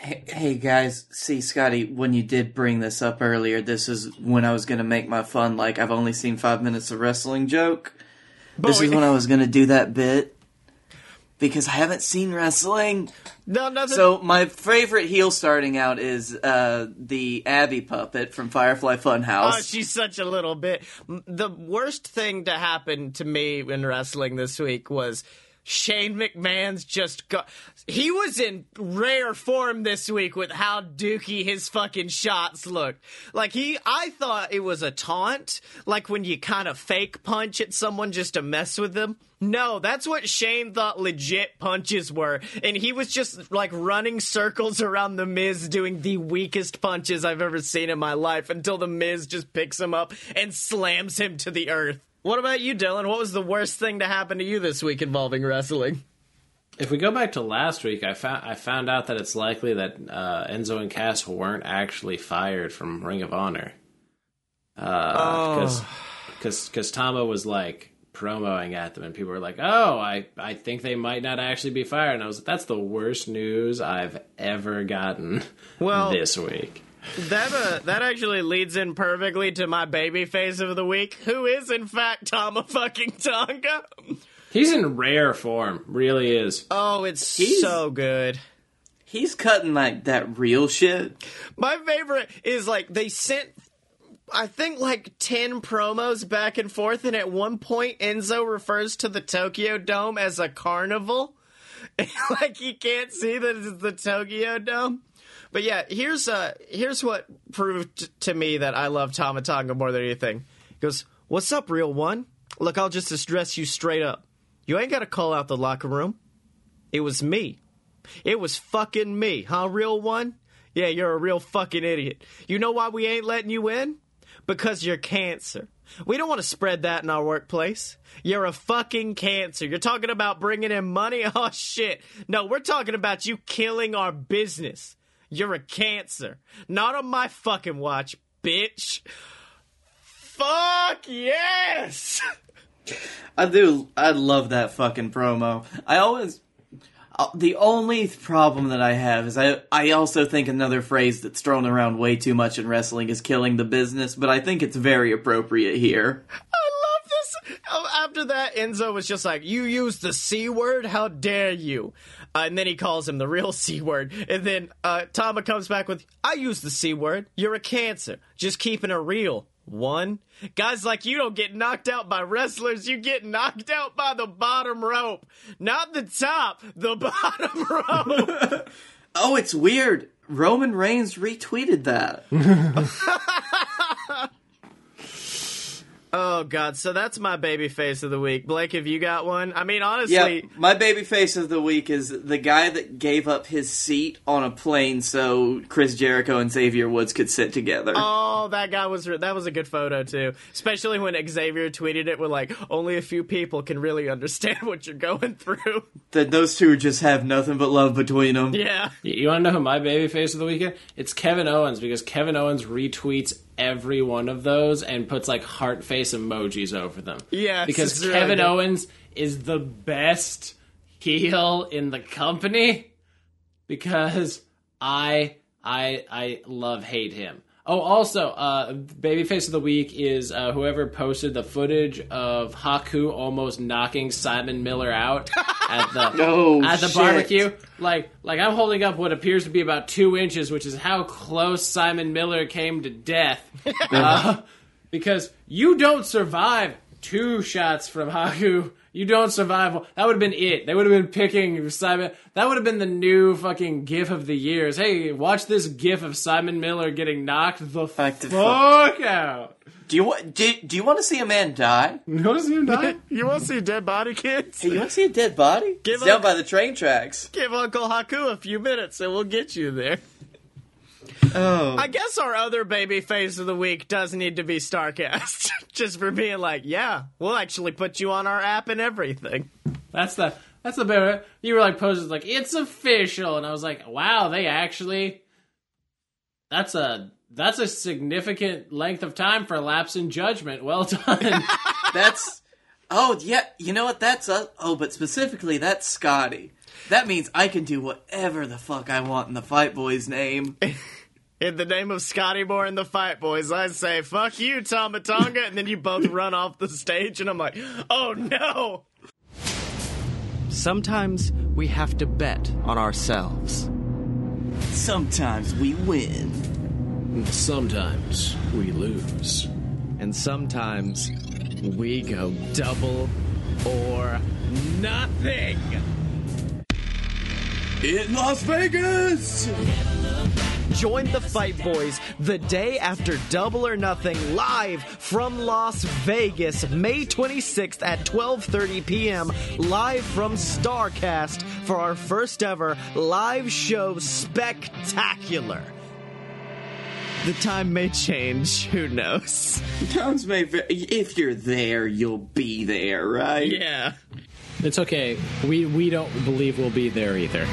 Hey, hey guys, see Scotty, when you did bring this up earlier, this is when I was gonna make my fun like I've only seen five minutes of wrestling joke. This is when I was gonna do that bit. Because I haven't seen wrestling. no, nothing. So my favorite heel starting out is uh, the Abby puppet from Firefly Funhouse. Oh, she's such a little bit. The worst thing to happen to me in wrestling this week was Shane McMahon's just go. He was in rare form this week with how dookie his fucking shots looked. Like he, I thought it was a taunt, like when you kind of fake punch at someone just to mess with them. No, that's what Shane thought legit punches were. And he was just like running circles around The Miz doing the weakest punches I've ever seen in my life until The Miz just picks him up and slams him to the earth. What about you, Dylan? What was the worst thing to happen to you this week involving wrestling? If we go back to last week, I found I found out that it's likely that uh, Enzo and Cass weren't actually fired from Ring of Honor. Because because because Tama was like promoing at them, and people were like, "Oh, I I think they might not actually be fired." And I was like, "That's the worst news I've ever gotten Well- *laughs* this week." That uh, that actually leads in perfectly to my baby face of the week, who is in fact Tama fucking Tonga. He's in rare form, really is. Oh, it's He's- so good. He's cutting like that real shit. My favorite is like they sent I think like 10 promos back and forth and at one point Enzo refers to the Tokyo Dome as a carnival. *laughs* like he can't see that it's the Tokyo Dome. But yeah, here's uh here's what proved to me that I love Tama Tonga more than anything. He goes, "What's up, real one? Look, I'll just address you straight up. You ain't got to call out the locker room. It was me. It was fucking me, huh, real one? Yeah, you're a real fucking idiot. You know why we ain't letting you in? Because you're cancer. We don't want to spread that in our workplace. You're a fucking cancer. You're talking about bringing in money? *laughs* Oh shit. No, we're talking about you killing our business. You're a cancer. Not on my fucking watch, bitch. Fuck yes! I do. I love that fucking promo. I always. uh, The only problem that I have is I I also think another phrase that's thrown around way too much in wrestling is killing the business, but I think it's very appropriate here. I love this. Oh, After that, Enzo was just like, "You used the c word? How dare you?" Uh, and then he calls him the real *laughs* c word. And then uh, Tama comes back with, "I use the c word. You're a cancer. Just keeping it real." One guys like you don't get knocked out by wrestlers. You get knocked out by the bottom rope, not the top, the *laughs* bottom rope. *laughs* Oh, it's weird. Roman Reigns retweeted that. Oh god, so that's my baby face of the week. Blake, have you got one? I mean, honestly, Yeah, my baby face of the week is the guy that gave up his seat on a plane so Chris Jericho and Xavier Woods could sit together. Oh, that guy was that was a good photo too. Especially when Xavier tweeted it with like only a few people can really understand *laughs* what you're going through. that those two just have nothing but love between them. yeah. You, you want to know who my baby face of the weekend? It's Kevin Owens because Kevin Owens retweets every one of those and puts like heart face emojis over them. Yeah, because really Kevin good. Owens is the best heel in the company because I I I love hate him. Oh, also, uh, babyface of the week is uh, whoever posted the footage of Haku almost knocking Simon Miller out *laughs* at the Oh, at the shit. barbecue. Like, like I'm holding up what appears to be about two inches, which is how close Simon Miller came to death. *laughs* Uh, because you don't survive two shots from Haku. You don't survive. That would have been it. They would have been picking Simon. That would have been the new fucking GIF of the years. Hey, watch this GIF of Simon Miller getting knocked the Like fuck out. Do you want? Do, do you want to see a man die? *laughs* You want to see him die? *laughs* You want to see a dead body, kids? Hey, you want to see a dead body? Give it's down by the train tracks. Give Uncle Haku a few minutes and we'll get you there. Oh, I guess our other baby face of the week does need to be Starcast, *laughs* just for being like, yeah, we'll actually put you on our app and everything. That's the that's the better. You were like posted like it's official, and I was like, wow, they actually. That's a that's a significant length of time for a lapse in judgment. Well done. *laughs* that's. Oh yeah, you know what? That's a. Oh, but specifically, that's Scotty. That means I can do whatever the fuck I want in the Fight Boys name. *laughs* In the name of Scotty Moore and the Fight Boys, I say, fuck you, Tama Tonga, and then you both *laughs* run off the stage, and I'm like, oh no! Sometimes we have to bet on ourselves. Sometimes we win. Sometimes we lose. And sometimes we go double or nothing. In Las Vegas! Join the Fight Boys the day after Double or Nothing live from Las Vegas, May 26th at 12:30 p.m. live from Starcast for our first ever live show spectacular. The time may change, who knows. Times may va- If you're there, you'll be there, right? Yeah. It's okay. We we don't believe we'll be there either.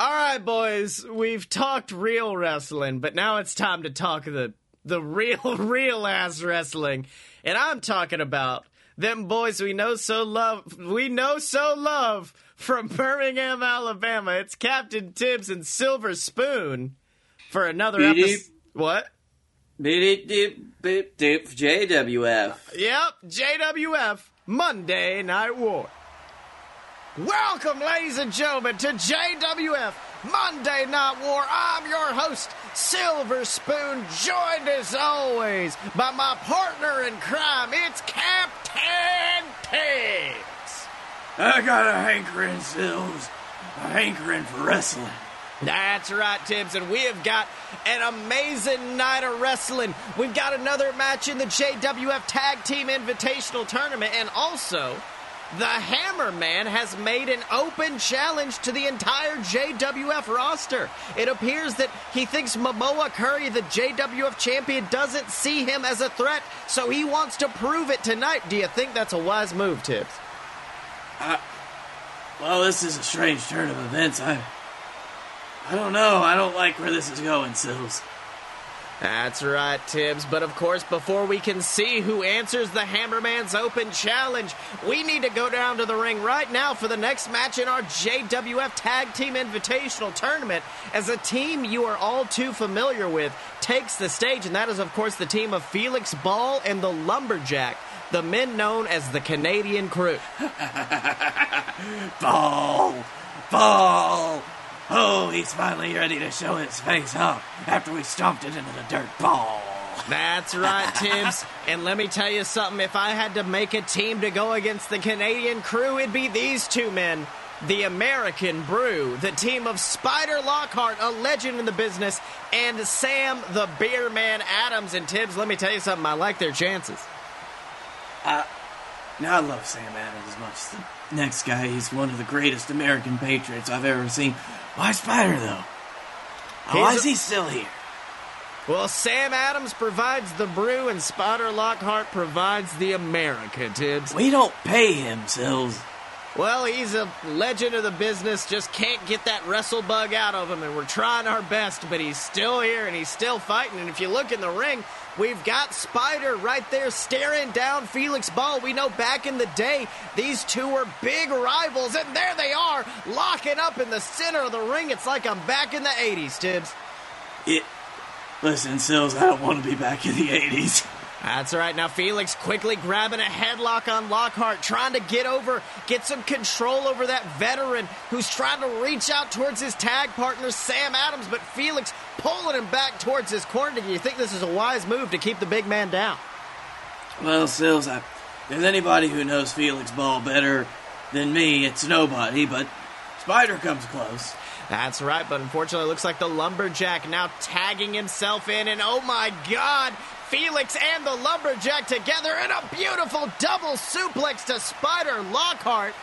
All right, boys, we've talked real wrestling, but now it's time to talk the the real, *laughs* real ass wrestling, and I'm talking about them boys we know so love, we know so love from Birmingham, Alabama. It's Captain Tibbs and Silver Spoon for another episode. What? Beep, dip, beep, dip, JWF. Yep, JWF Monday Night War. Welcome, ladies and gentlemen, to JWF Monday Night War. I'm your host, Silver Spoon, joined as always by my partner in crime. It's Captain Tibbs. I got a hankering, Sills. A hankering for wrestling. That's right, Tibbs, and we have got an amazing night of wrestling. We've got another match in the JWF Tag Team Invitational Tournament, and also the Hammerman has made an open challenge to the entire JWF roster. It appears that he thinks Momoa Curry, the JWF champion, doesn't see him as a threat, so he wants to prove it tonight. Do you think that's a wise move, Tibbs? Well, this is a strange turn of events. I. I don't know. I don't like where this is going, Sills. That's right, Tibbs. But of course, before we can see who answers the Hammerman's Open Challenge, we need to go down to the ring right now for the next match in our JWF Tag Team Invitational Tournament as a team you are all too familiar with takes the stage, and that is, of course, the team of Felix Ball and the Lumberjack, the men known as the Canadian Crew. *laughs* Ball! Ball! Oh, he's finally ready to show his face, huh? After we stomped it into the dirt ball. That's right, Tibbs. *laughs* and let me tell you something if I had to make a team to go against the Canadian crew, it'd be these two men. The American Brew, the team of Spider Lockhart, a legend in the business, and Sam the Beer Man Adams. And Tibbs, let me tell you something, I like their chances. Uh, Now, I love Sam Adams as much as the next guy. He's one of the greatest American patriots I've ever seen. Why Spider, though? Why is he still here? Well, Sam Adams provides the brew, and Spider Lockhart provides the America, Tibbs. We don't pay him, Sills. Well, he's a legend of the business, just can't get that wrestle bug out of him, and we're trying our best, but he's still here and he's still fighting. And if you look in the ring, we've got Spider right there staring down Felix Ball. We know back in the day, these two were big rivals, and there they are, locking up in the center of the ring. It's like I'm back in the 80s, Tibbs. It. Listen, Sills, I don't want to be back in the 80s. *laughs* That's right. Now Felix quickly grabbing a headlock on Lockhart, trying to get over, get some control over that veteran who's trying to reach out towards his tag partner Sam Adams, but Felix pulling him back towards his corner. Do you think this is a wise move to keep the big man down? Well, Sills, I, if there's anybody who knows Felix Ball better than me, it's nobody, but Spider comes close. That's right, but unfortunately, it looks like the lumberjack now tagging himself in, and oh my God, Felix and the lumberjack together in a beautiful double suplex to Spider Lockhart.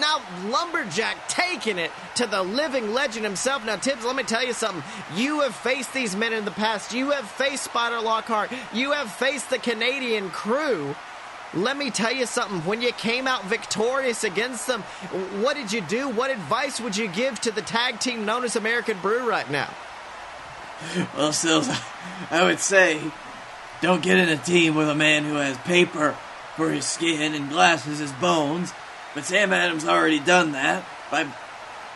now Lumberjack taking it to the living legend himself. Now, Tibbs, let me tell you something. You have faced these men in the past. You have faced Spider Lockhart. You have faced the Canadian crew. Let me tell you something. When you came out victorious against them, what did you do? What advice would you give to the tag team known as American Brew right now? Well, Sills, *laughs* I would say don't get in a team with a man who has paper for his skin and glasses as bones. But Sam Adams already done that by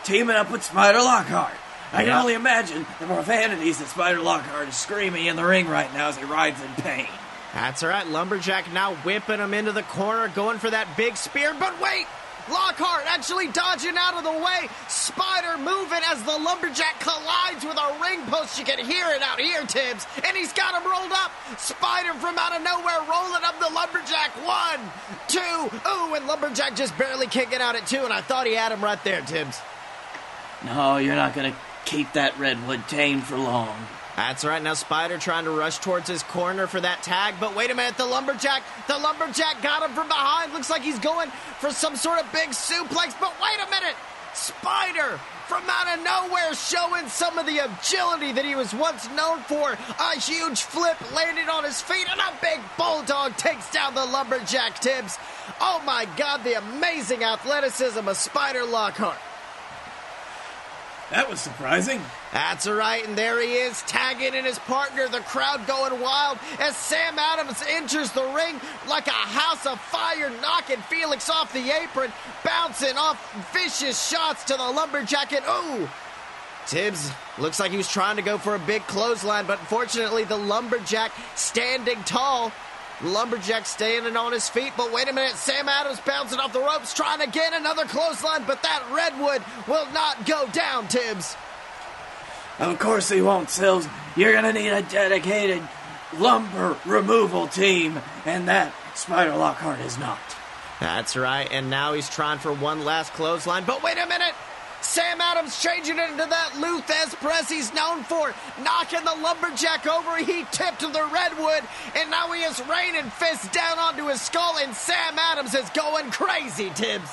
teaming up with Spider Lockhart. I can only imagine the profanities that Spider Lockhart is screaming in the ring right now as he rides in pain. That's all right. Lumberjack now whipping him into the corner, going for that big spear. But wait! Lockhart actually dodging out of the way. Spider moving as the lumberjack collides with a ring post. You can hear it out here, Tibbs. And he's got him rolled up. Spider from out of nowhere rolling up the lumberjack. One, two. Ooh, and lumberjack just barely kicking out at two. And I thought he had him right there, Tibbs. No, you're not gonna keep that redwood tame for long. That's right. Now Spider trying to rush towards his corner for that tag, but wait a minute. The lumberjack, the lumberjack got him from behind. Looks like he's going for some sort of big suplex. But wait a minute, Spider from out of nowhere showing some of the agility that he was once known for. A huge flip landed on his feet, and a big bulldog takes down the lumberjack. Tibbs. Oh my God, the amazing athleticism of Spider Lockhart. That was surprising. That's right, and there he is, tagging in his partner, the crowd going wild as Sam Adams enters the ring like a house of fire, knocking Felix off the apron, bouncing off vicious shots to the lumberjack, and ooh! Tibbs looks like he was trying to go for a big clothesline, but fortunately, the lumberjack standing tall. Lumberjack standing on his feet, but wait a minute, Sam Adams bouncing off the ropes, trying get another clothesline, but that redwood will not go down, Tibbs. Of course he won't, Sills. You're gonna need a dedicated lumber removal team, and that Spider Lockhart is not. That's right, and now he's trying for one last clothesline. But wait a minute! Sam Adams changing it into that Lou Thesz press he's known for, knocking the lumberjack over. He tipped the redwood, and now he is raining fists down onto his skull, and Sam Adams is going crazy, Tibbs.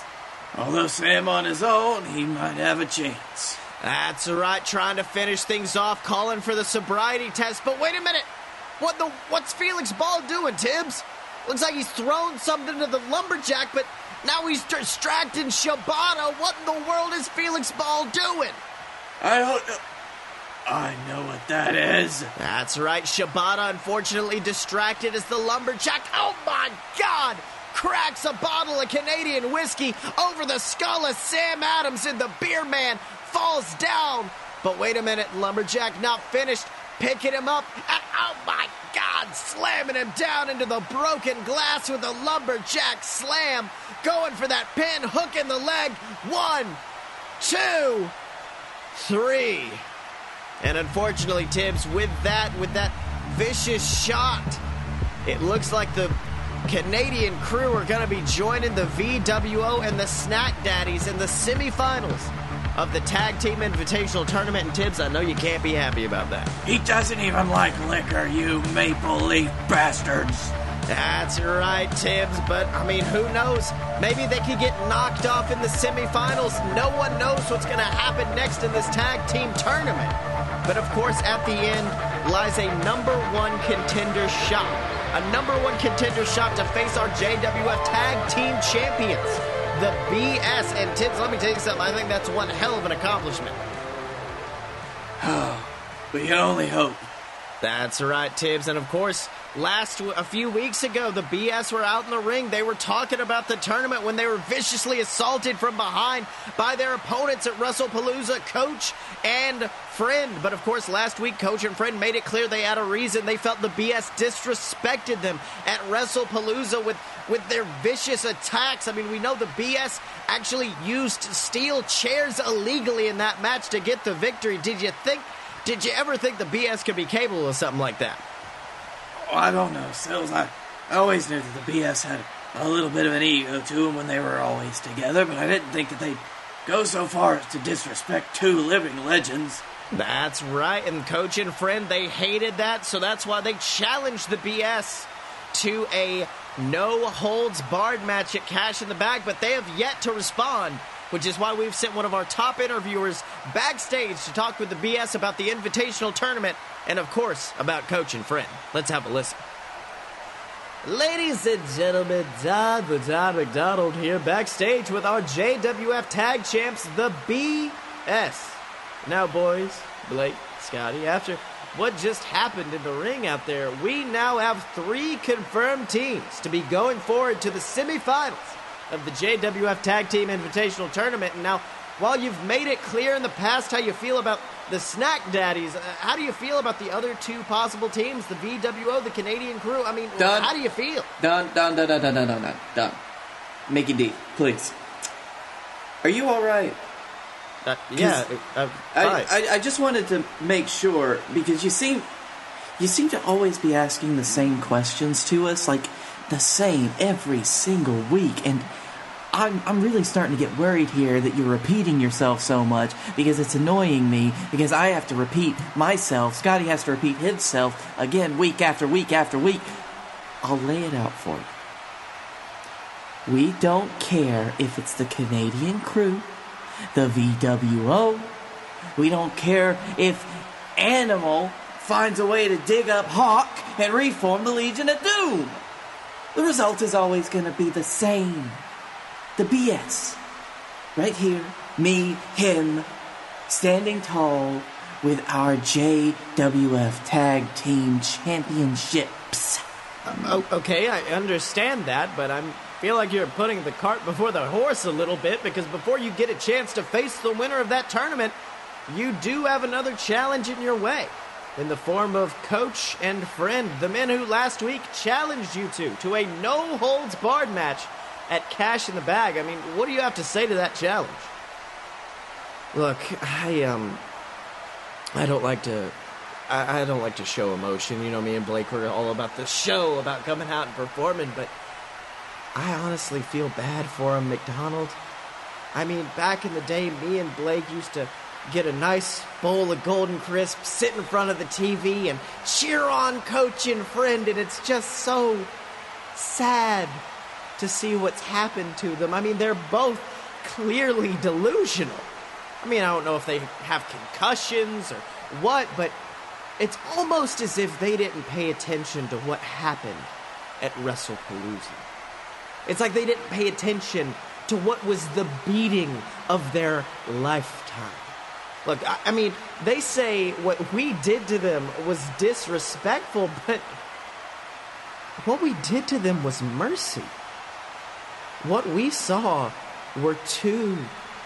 Although Sam on his own, he might have a chance. That's right, trying to finish things off, calling for the sobriety test. But wait a minute, what the what's Felix Ball doing, Tibbs? Looks like he's thrown something to the lumberjack, but now he's distracting Shibata. What in the world is Felix Ball doing? I don't know. I know what that is. That's right, Shibata unfortunately distracted as the lumberjack. Oh my god! Cracks a bottle of Canadian whiskey over the skull of Sam Adams, in the beer man falls down. But wait a minute, lumberjack not finished. Picking him up, and oh my god, slamming him down into the broken glass with a lumberjack slam. Going for that pin, hook in the leg. One, two, three. And unfortunately, Tibbs, with that, with that vicious shot, it looks like the Canadian crew are going to be joining the VWO and the Snack Daddies in the semifinals of the Tag Team Invitational Tournament. And Tibbs, I know you can't be happy about that. He doesn't even like liquor, you maple leaf bastards. That's right, Tibbs. But I mean, who knows? Maybe they could get knocked off in the semifinals. No one knows what's going to happen next in this tag team tournament. But of course, at the end lies a number one contender shot. A number one contender shot to face our JWF tag team champions, the BS. And Tibbs, let me tell you something. I think that's one hell of an accomplishment. *sighs* We can only hope. That's right, Tibbs. And of course, last a few weeks ago, the BS were out in the ring. They were talking about the tournament when they were viciously assaulted from behind by their opponents at Russell WrestlePalooza, Coach and Friend. But of course, last week, Coach and Friend made it clear they had a reason. They felt the BS disrespected them at WrestlePalooza with with their vicious attacks. I mean, we know the BS actually used steel chairs illegally in that match to get the victory. Did you think? Did you ever think the BS could be capable of something like that? Oh, I don't know, Sills. I, I always knew that the BS had a little bit of an ego to them when they were always together, but I didn't think that they'd go so far as to disrespect two living legends. That's right. And coach and friend, they hated that, so that's why they challenged the BS to a no holds barred match at Cash in the Bag, but they have yet to respond, which is why we've sent one of our top interviewers backstage to talk with the BS about the Invitational Tournament and, of course, about Coach and Friend. Let's have a listen. Ladies and gentlemen, Don the Don McDonald here backstage with our JWF Tag Champs, the BS. Now, boys, Blake, Scotty, after what just happened in the ring out there, we now have three confirmed teams to be going forward to the semifinals of the JWF Tag Team Invitational Tournament. And now, while you've made it clear in the past how you feel about the Snack Daddies, uh, how do you feel about the other two possible teams, the VWO, the Canadian Crew? I mean, done. how do you feel? Done, done, done, done, done, done, done, done. Mickey D, please. Are you all right? Uh, yeah, uh, I, I, I just wanted to make sure because you seem you seem to always be asking the same questions to us, like the same every single week, and I'm I'm really starting to get worried here that you're repeating yourself so much because it's annoying me because I have to repeat myself. Scotty has to repeat himself again week after week after week. I'll lay it out for you. We don't care if it's the Canadian crew, the VWO. We don't care if Animal finds a way to dig up Hawk and reform the Legion of Doom. The result is always going to be the same. The BS. Right here, me, him, standing tall with our JWF Tag Team Championships. Um, o- okay, I understand that, but I feel like you're putting the cart before the horse a little bit because before you get a chance to face the winner of that tournament, you do have another challenge in your way. In the form of coach and friend, the men who last week challenged you two to a no holds barred match at Cash in the Bag. I mean, what do you have to say to that challenge? Look, I um I don't like to I, I don't like to show emotion. You know, me and Blake were all about the show, about coming out and performing, but I honestly feel bad for him, McDonald. I mean, back in the day, me and Blake used to get a nice bowl of Golden Crisp, sit in front of the TV, and cheer on coach and friend, and it's just so sad to see what's happened to them. I mean, they're both clearly delusional. I mean, I don't know if they have concussions or what, but it's almost as if they didn't pay attention to what happened at WrestlePalooza. It's like they didn't pay attention to what was the beating of their lifetime. Look, I, I mean, they say what we did to them was disrespectful, but what we did to them was mercy. What we saw were two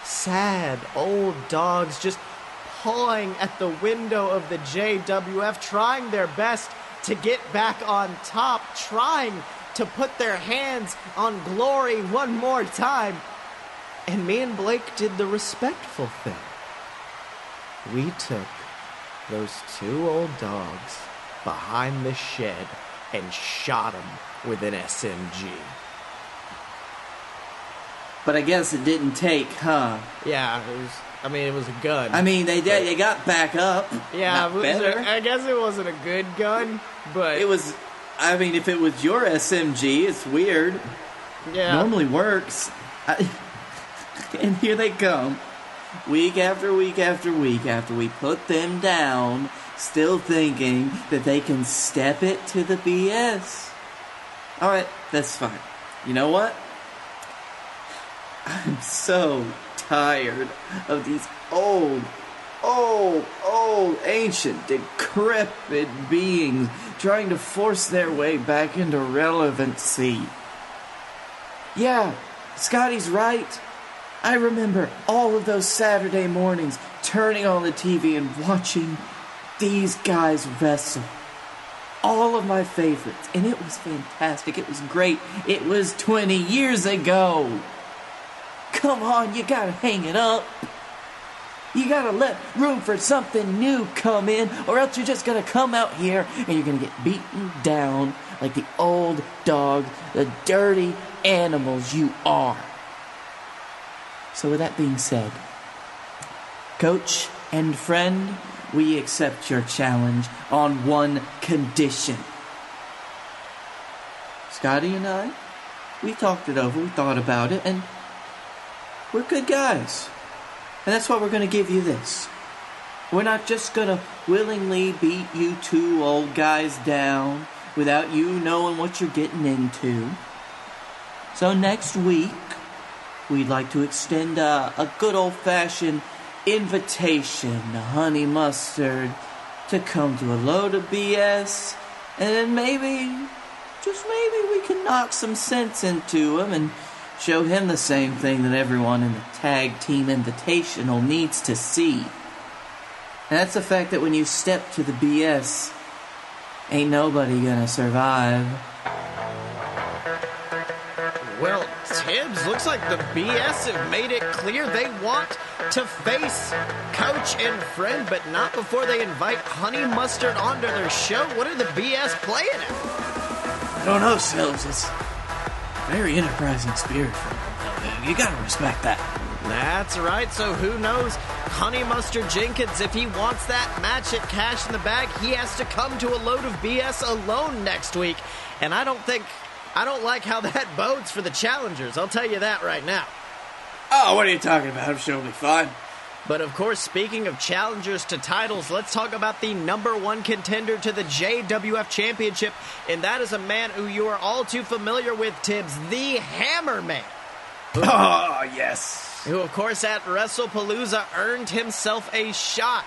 sad old dogs just pawing at the window of the JWF, trying their best to get back on top, trying to put their hands on glory one more time. And me and Blake did the respectful thing. We took those two old dogs behind the shed and shot them with an SMG. But I guess it didn't take, huh? Yeah, it was. I mean, it was a gun. I mean, they did. They got back up. yeah, Not was better. a- I guess it wasn't a good gun, but It was. I mean, if it was your SMG, it's weird. yeah. Normally works. I, *laughs* and here they come, week after week after week after we put them down, still thinking that they can step it to the BS. All right, that's fine. You know what? I'm so tired of these old, old, old, ancient, decrepit beings trying to force their way back into relevancy. Yeah, Scotty's right. I remember all of those Saturday mornings turning on the TV and watching these guys wrestle. All of my favorites, and it was fantastic. It was great. It was 20 years ago. Come on, you gotta hang it up. You gotta let room for something new come in, or else you're just gonna come out here and you're gonna get beaten down like the old dog, the dirty animals you are. So, with that being said, coach and friend, we accept your challenge on one condition. Scotty and I, we talked it over, we thought about it, and we're good guys. And that's why we're going to give you this. We're not just going to willingly beat you two old guys down without you knowing what you're getting into. So next week, we'd like to extend a, a good old fashioned invitation to Honey Mustard to come to a load of BS, and then maybe, just maybe, we can knock some sense into him and show him the same thing that everyone in the Tag Team Invitational needs to see. And that's the fact that when you step to the BS, ain't nobody gonna survive. Well, Tibbs, looks like the BS have made it clear they want to face coach and friend, but not before they invite Honey Mustard onto their show. What are the BS playing at? I don't know, Sills. It's very enterprising spirit. You gotta respect that. That's right. So who knows? Honey Mustard Jenkins, if he wants that match at Cash in the Bag, he has to come to a load of BS alone next week. And I don't think, I don't like how *laughs* that bodes for the challengers. I'll tell you that right now. Oh, what are you talking about? I'm sure it'll be fine. But of course, speaking of challengers to titles, let's talk about the number one contender to the JWF Championship, and that is a man who you are all too familiar with, Tibbs, the Hammer Hammerman. *laughs* Oh, yes. who, of course, at WrestlePalooza earned himself a shot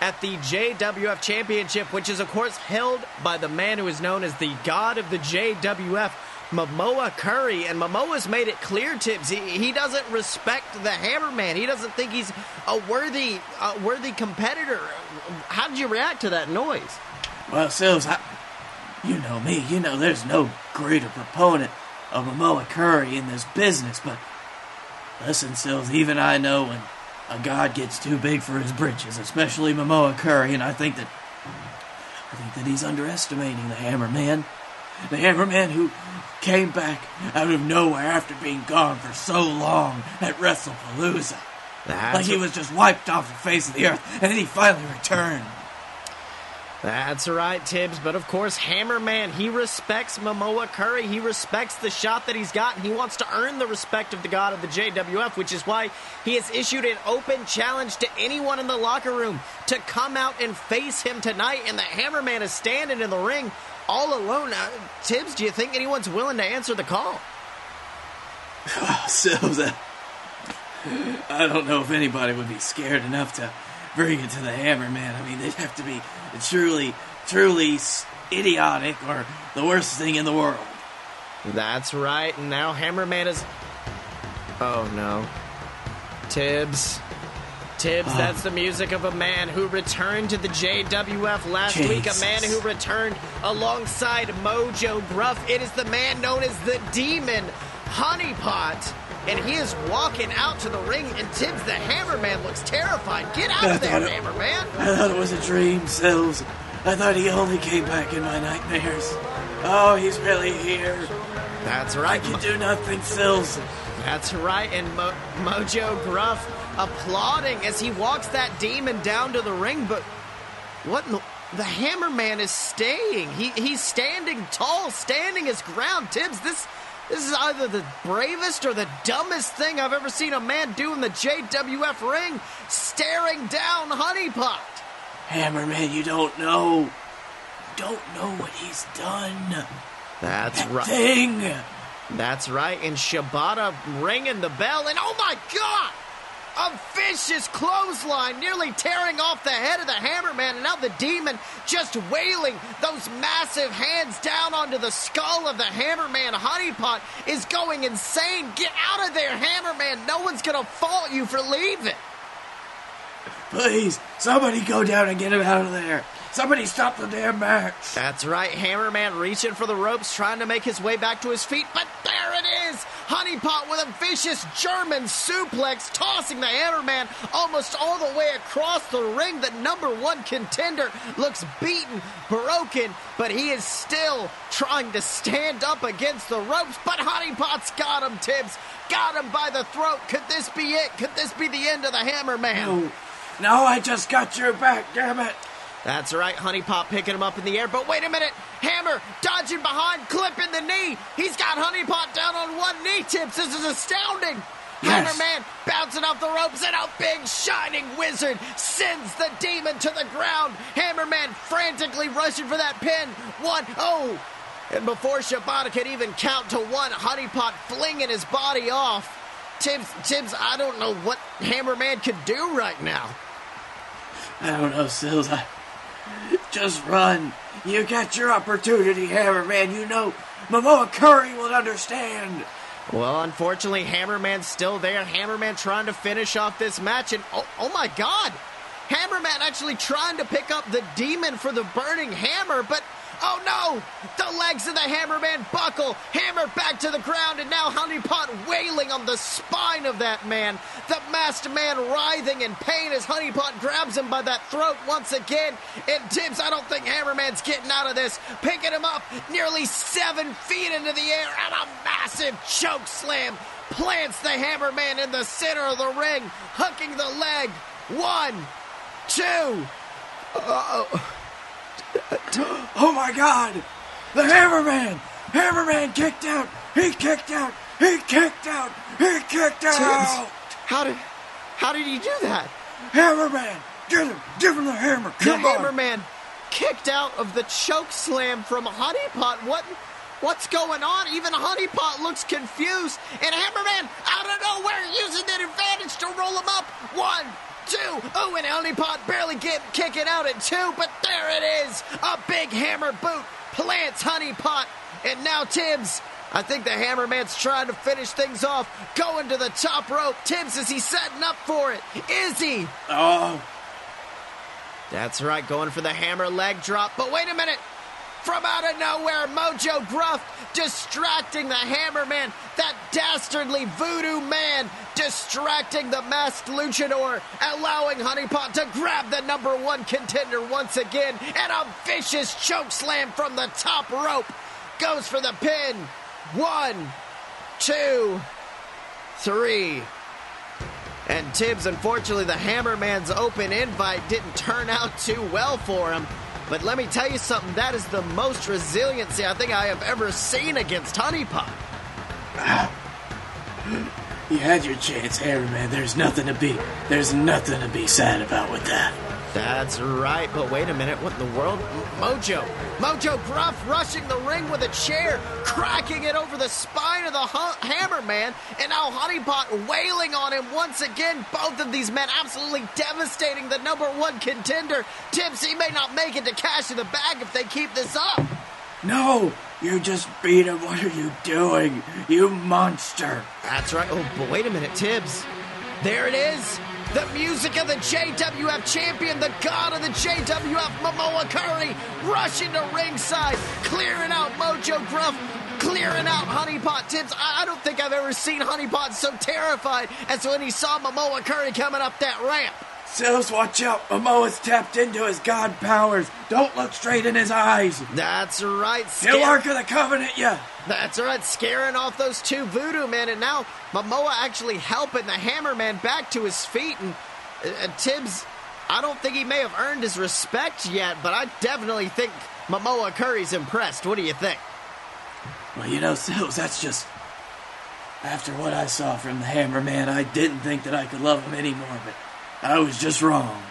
at the JWF Championship, which is, of course, held by the man who is known as the God of the JWF, Momoa Curry. And Momoa's made it clear, Tibbs, he, he doesn't respect the Hammerman. He doesn't think he's a worthy, a worthy competitor. How did you react to that noise? Well, Sills, I, you know me. You know there's no greater proponent of Momoa Curry in this business, but listen, Sills, even I know when a god gets too big for his britches, especially Momoa Curry, and I think that I think that he's underestimating the Hammerman. The Hammerman who came back out of nowhere after being gone for so long at WrestlePalooza. That's like he was just wiped off the face of the earth, and then he finally returned. That's right, Tibbs. But of course, Hammerman, he respects Momoa Curry. He respects the shot that he's got, and he wants to earn the respect of the god of the JWF, which is why he has issued an open challenge to anyone in the locker room to come out and face him tonight. And the Hammerman is standing in the ring all alone. Uh, Tibbs, do you think anyone's willing to answer the call? *laughs* So that I don't know if anybody would be scared enough to bring it to the hammer, man. I mean, they'd have to be truly, truly idiotic or the worst thing in the world. That's right. And now Hammerman is. Oh no. Tibbs. Tibbs, that's the music of a man who returned to the JWF last week. A man who returned alongside Mojo Gruff. It is the man known as the Demon Honeypot. And he is walking out to the ring, and Tibbs the Hammerman looks terrified. Get out I of there, it- Hammerman! I thought it was a dream, Sills. I thought he only came back in my nightmares. Oh, he's really here. That's right. I can do nothing, Sills. That's right, and Mo- Mojo Gruff applauding as he walks that demon down to the ring. But what in the, the Hammerman is staying? He he's standing tall, standing his ground. Tibbs, this this is either the bravest or the dumbest thing I've ever seen a man do in the JWF ring, staring down Honeypot. Hammerman, you don't know. You don't know what he's done. That's That thing. That's right, and Shibata ringing the bell, and oh my god! A vicious clothesline nearly tearing off the head of the Hammerman, and now the demon just wailing those massive hands down onto the skull of the Hammerman. Honeypot is going insane. Get out of there, Hammerman. No one's gonna fault you for leaving. Please, somebody go down and get him out of there. Somebody stop the damn match. That's right, Hammerman reaching for the ropes, trying to make his way back to his feet, but there it is! Honeypot with a vicious German suplex, tossing the Hammerman almost all the way across the ring. The number one contender looks beaten, broken, but he is still trying to stand up against the ropes. But Honeypot's got him, Tibbs. Got him by the throat. Could this be it? Could this be the end of the Hammerman? No, no, I just got your back, damn it. That's right, Honey Pot picking him up in the air. But wait a minute, Hammer dodging behind, clipping the knee. He's got Honey Pot down on one knee. Tibbs, this is astounding. Yes. Hammerman bouncing off the ropes, and a big shining wizard sends the demon to the ground. Hammerman frantically rushing for that pin. One, oh, and before Shibata could even count to one, Honey Honeypot flinging his body off. Tibbs, Tibbs, I don't know what Hammerman could do right now. I don't know, Sills. I... Just run. You got your opportunity, Hammerman. You know Momoa Curry will understand. Well, unfortunately, Hammerman's still there. Hammerman trying to finish off this match, and oh, oh my God! Hammerman actually trying to pick up the demon for the burning hammer, but oh no! The legs of the Hammerman buckle, hammer back to the ground, and now Honeypot wailing on the spine of that man. The masked man writhing in pain as Honeypot grabs him by that throat once again. And Tibbs, I don't think Hammerman's getting out of this. Picking him up nearly seven feet into the air, and a massive choke slam plants the Hammerman in the center of the ring, hooking the leg. One, two. *gasps* Oh my god! The Hammerman! Hammerman kicked out! He kicked out! He kicked out! He kicked out! How did how did he do that? Hammerman! Get him! Give him the hammer! Come the on! Hammerman kicked out of the choke slam from Honeypot. What what's going on? Even Honeypot looks confused. And Hammerman out of nowhere using that advantage to roll him up. One, two. Oh, and Honeypot barely get kicking out at two, but there it is. A big hammer boot plants Honeypot. And now Tibbs. I think the Hammerman's trying to finish things off, going to the top rope. Tibbs, is he setting up for it? Is he? Oh, That's right, going for the hammer leg drop. But wait a minute! From out of nowhere, Mojo Gruff distracting the Hammerman, that dastardly voodoo man, distracting the masked luchador, allowing Honeypot to grab the number one contender once again, and a vicious choke slam from the top rope. Goes for the pin. One, two, three. And Tibbs, unfortunately, the Hammerman's open invite didn't turn out too well for him. But let me tell you something, that is the most resiliency I think I have ever seen against Honeypot. *sighs* you had your chance, Harry, man. There's nothing to be. There's nothing to be sad about with that. That's right, but wait a minute, what in the world? Mojo! Mojo Gruff rushing the ring with a chair, cracking it over the spine of the hu- Hammerman, and now Honeypot wailing on him once again. Both of these men absolutely devastating the number one contender. Tibbs, he may not make it to cash in the bag if they keep this up. No, you just beat him. What are you doing, you monster? That's right. Oh, but wait a minute, Tibbs. There it is. The music of the JWF champion, the god of the JWF, Momoa Curry, rushing to ringside, clearing out Mojo Gruff, clearing out Honeypot Tibbs. I, I don't think I've ever seen Honeypot so terrified as when he saw Momoa Curry coming up that ramp. Sills, watch out. Momoa's tapped into his god powers. Don't look straight in his eyes. That's right. New scare- Ark of the Covenant, yeah. That's right, scaring off those two voodoo men, and now Momoa actually helping the Hammerman back to his feet. And uh, Tibbs, I don't think he may have earned his respect yet, but I definitely think Momoa Curry's impressed. What do you think? Well, you know, Sills, that's just. After what I saw from the Hammerman, I didn't think that I could love him anymore, but I was just wrong.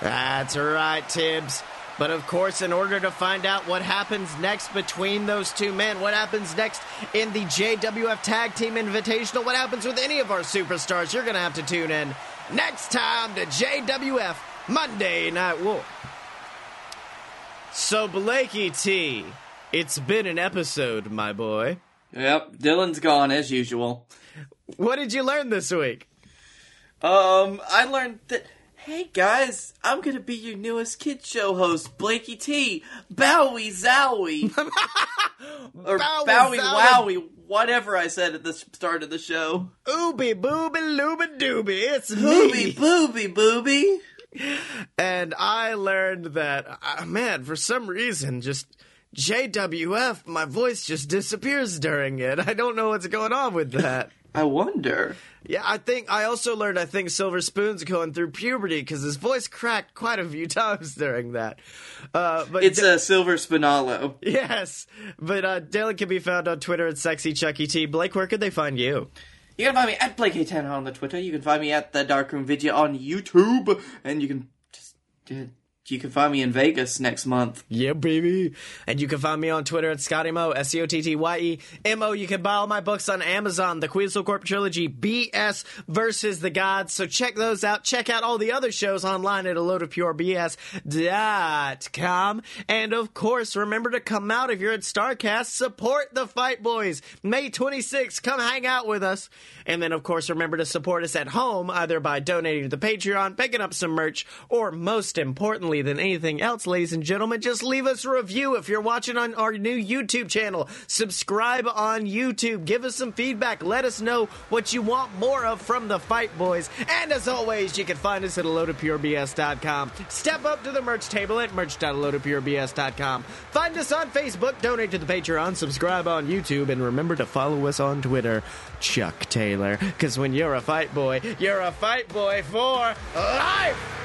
That's right, Tibbs. But of course, in order to find out what happens next between those two men, what happens next in the JWF Tag Team Invitational, what happens with any of our superstars, you're going to have to tune in next time to JWF Monday Night War. So, Blakey T, it's been an episode, my boy. Yep, Dylan's gone as usual. What did you learn this week? Um, I learned that. Hey guys, I'm gonna be your newest kid show host, Blakey T. Bowie Zowie. *laughs* or Bowie Bowie, Zowie. Wowie, whatever I said at the start of the show. Ooby booby looby dooby, it's Booby, me. booby, booby. And I learned that, uh, man, for some reason, just JWF, my voice just disappears during it. *laughs* I don't know what's going on with that. I wonder. Yeah, I think I also learned. I think Silver Spoon's going through puberty because his voice cracked quite a few *laughs* times during that. Uh, but It's a silver spinalo. *laughs* yes, but uh, Dylan can be found on Twitter at sexy Chucky T. Blake, where could they find you? You can find me at Blake A10 on the Twitter. You can find me at the Darkroom Video on YouTube, and you can just uh, you can find me in Vegas next month. Yeah, baby. And you can find me on Twitter at Scotty Mo, S C O T T Y E M O. You can buy all my books on Amazon, the Queensville Corp trilogy, BS versus the Gods. So check those out. Check out all the other shows online at a load of pure BS.com. And of course, remember to come out if you're at Starrcast. Support the Fight Boys. May 26th, come hang out with us. And then, of course, remember to support us at home, either by donating to the Patreon, picking up some merch, or most importantly than anything else, ladies and gentlemen, just leave us a review if you're watching on our new YouTube channel. Subscribe on YouTube. Give us some feedback. Let us know what you want more of from the Fight Boys. And as always, you can find us at a loadofpurebs.com. Step up to the merch table at merch.loadofpurebs.com. Find us on Facebook, donate to the Patreon, subscribe on YouTube, and remember to follow us on Twitter, Chuck Taylor. Because when you're a fight boy, you're a fight boy for life!